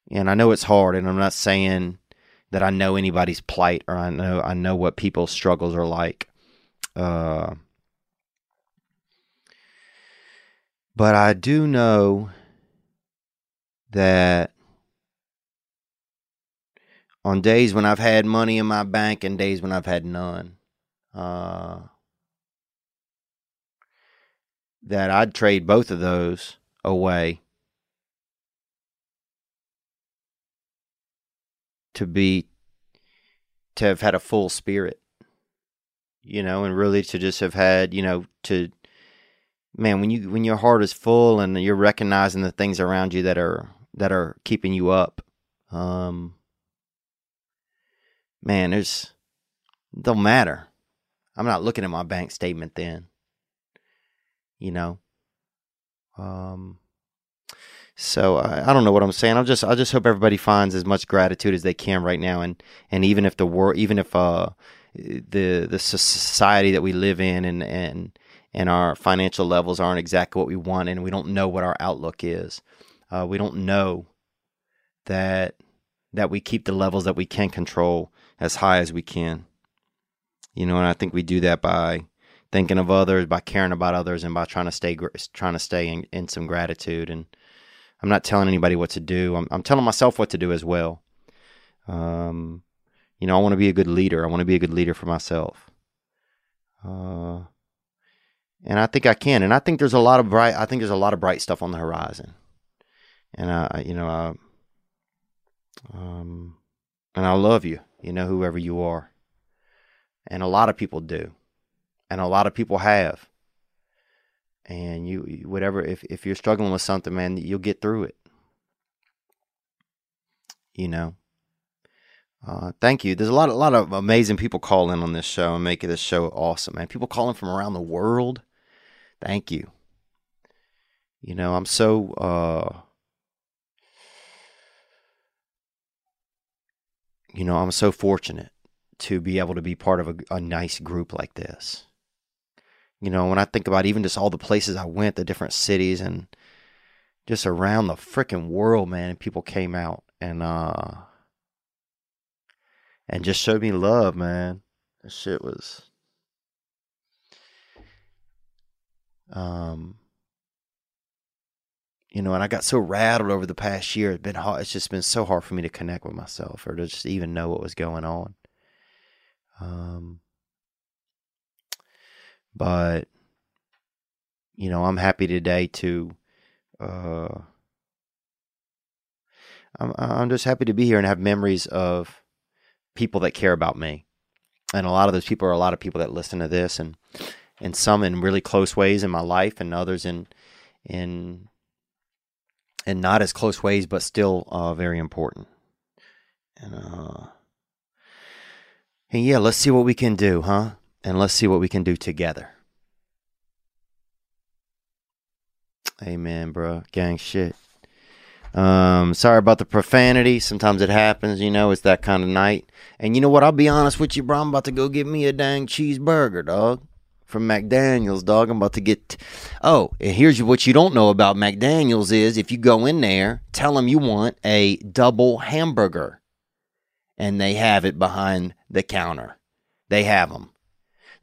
And I know it's hard, and I'm not saying that I know anybody's plight or I know I know what people's struggles are like. Uh, but I do know that on days when I've had money in my bank and days when I've had none, uh, that I'd trade both of those away to be to have had a full spirit, you know, and really to just have had, you know, to man when you when your heart is full and you're recognizing the things around you that are that are keeping you up um man there's it don't matter. I'm not looking at my bank statement then you know? Um so I, I don't know what i'm saying. I'm just i just hope everybody finds as much gratitude as they can right now. And and even if the world even if uh the the society that we live in and and and our financial levels aren't exactly what we want and we don't know what our outlook is uh, we don't know that that we keep the levels that we can control as high as we can. You know and i think we do that by thinking of others by caring about others and by trying to stay trying to stay in, in some gratitude and i'm not telling anybody what to do i'm, I'm telling myself what to do as well um, you know i want to be a good leader i want to be a good leader for myself uh, and I think I can. And I think there's a lot of bright. I think there's a lot of bright stuff on the horizon. And I, you know, I, um, and I love you. You know, whoever you are. And a lot of people do, and a lot of people have. And you, whatever, if if you're struggling with something, man, you'll get through it. You know. Uh, thank you. There's a lot, a lot of amazing people calling on this show and making this show awesome, man. People calling from around the world. Thank you. You know, I'm so uh you know, I'm so fortunate to be able to be part of a, a nice group like this you know, when I think about even just all the places I went, the different cities and just around the freaking world, man, and people came out and uh and just showed me love, man. This shit was um you know, and I got so rattled over the past year. It's been hard. It's just been so hard for me to connect with myself or to just even know what was going on. Um but you know, I'm happy today to. Uh, I'm I'm just happy to be here and have memories of people that care about me, and a lot of those people are a lot of people that listen to this, and and some in really close ways in my life, and others in in in not as close ways, but still uh, very important. And uh, and yeah, let's see what we can do, huh? And let's see what we can do together. Amen, bro. Gang shit. Um, sorry about the profanity. Sometimes it happens, you know, it's that kind of night. And you know what? I'll be honest with you, bro. I'm about to go get me a dang cheeseburger, dog. From McDaniels, dog. I'm about to get. Oh, and here's what you don't know about McDaniels is if you go in there, tell them you want a double hamburger. And they have it behind the counter. They have them.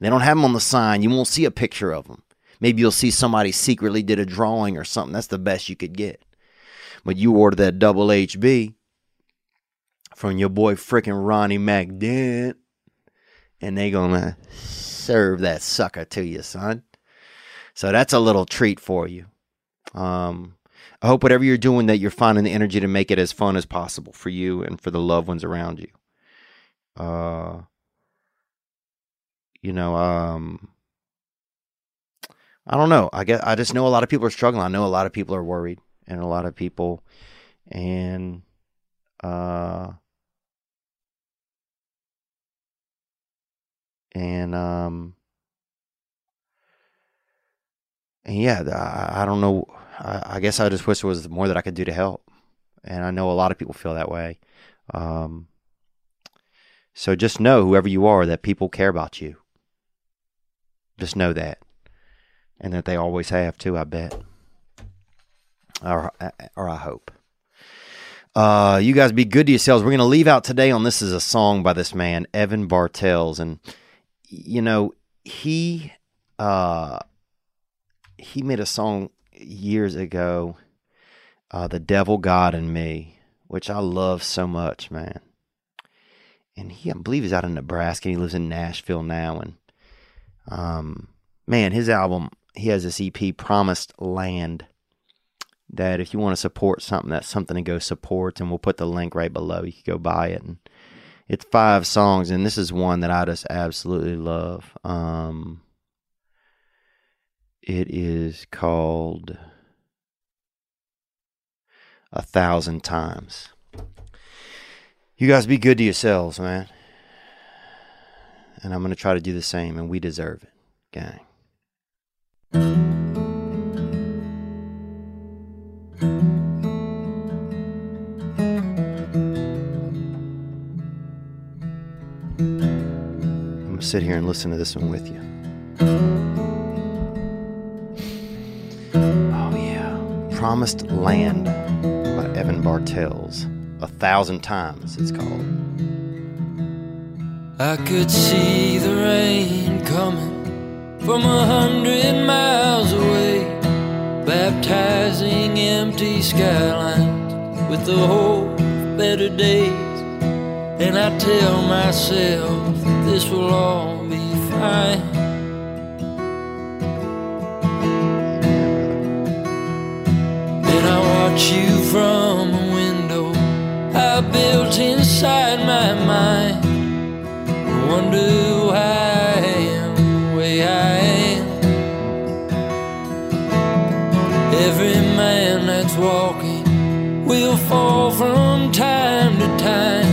They don't have them on the sign. You won't see a picture of them. Maybe you'll see somebody secretly did a drawing or something. That's the best you could get. But you order that double HB from your boy frickin' Ronnie McDent, and they gonna serve that sucker to you, son. So that's a little treat for you. Um, I hope whatever you're doing that you're finding the energy to make it as fun as possible for you and for the loved ones around you. Uh, you know, um, I don't know. I guess I just know a lot of people are struggling. I know a lot of people are worried, and a lot of people, and uh, and um, and yeah, I, I don't know. I, I guess I just wish there was more that I could do to help, and I know a lot of people feel that way. Um, so just know, whoever you are, that people care about you. Just know that and that they always have too. I bet, or or I hope. Uh, you guys be good to yourselves. We're gonna leave out today on this is a song by this man Evan Bartels, and you know he uh he made a song years ago, uh, "The Devil God in Me," which I love so much, man. And he, I believe, he's out in Nebraska. And he lives in Nashville now, and um, man, his album he has this EP, Promised Land, that if you want to support something, that's something to go support. And we'll put the link right below. You can go buy it. And it's five songs, and this is one that I just absolutely love. Um, it is called A Thousand Times. You guys be good to yourselves, man. And I'm going to try to do the same, and we deserve it, gang. I'm gonna sit here and listen to this one with you. Oh yeah, Promised Land by Evan Bartels. A thousand times it's called. I could see the rain coming from a hundred miles away, baptizing empty skylines with the hope of better days. And I tell myself this will all be fine. Then I watch you from a window I built inside my mind. Wonder why I am the way I am. Every man that's walking will fall from time to time.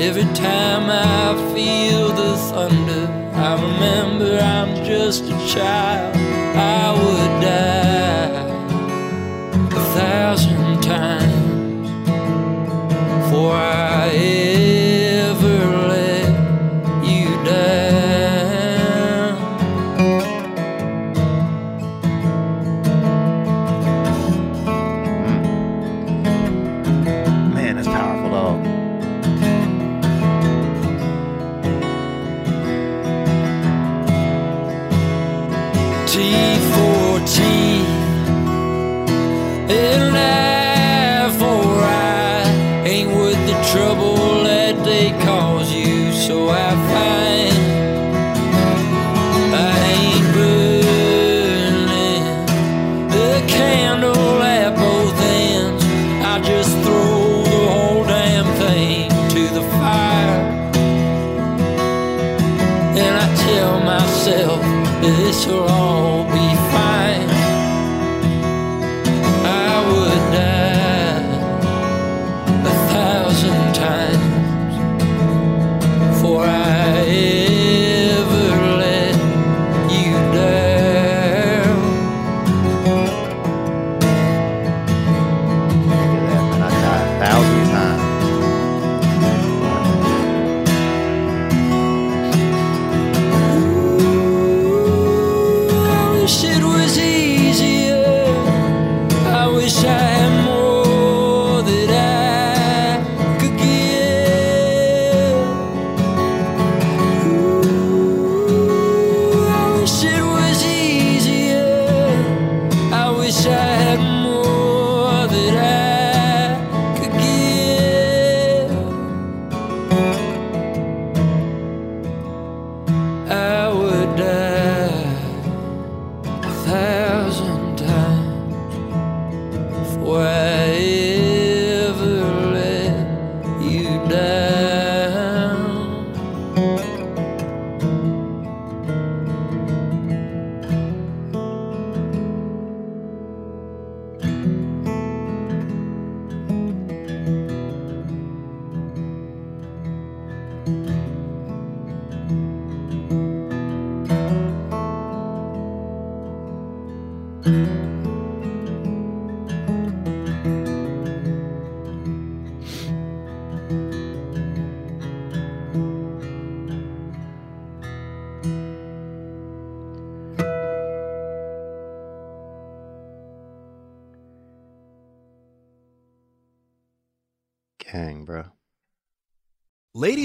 Every time I feel the thunder, I remember I'm just a child. I would die a thousand times T14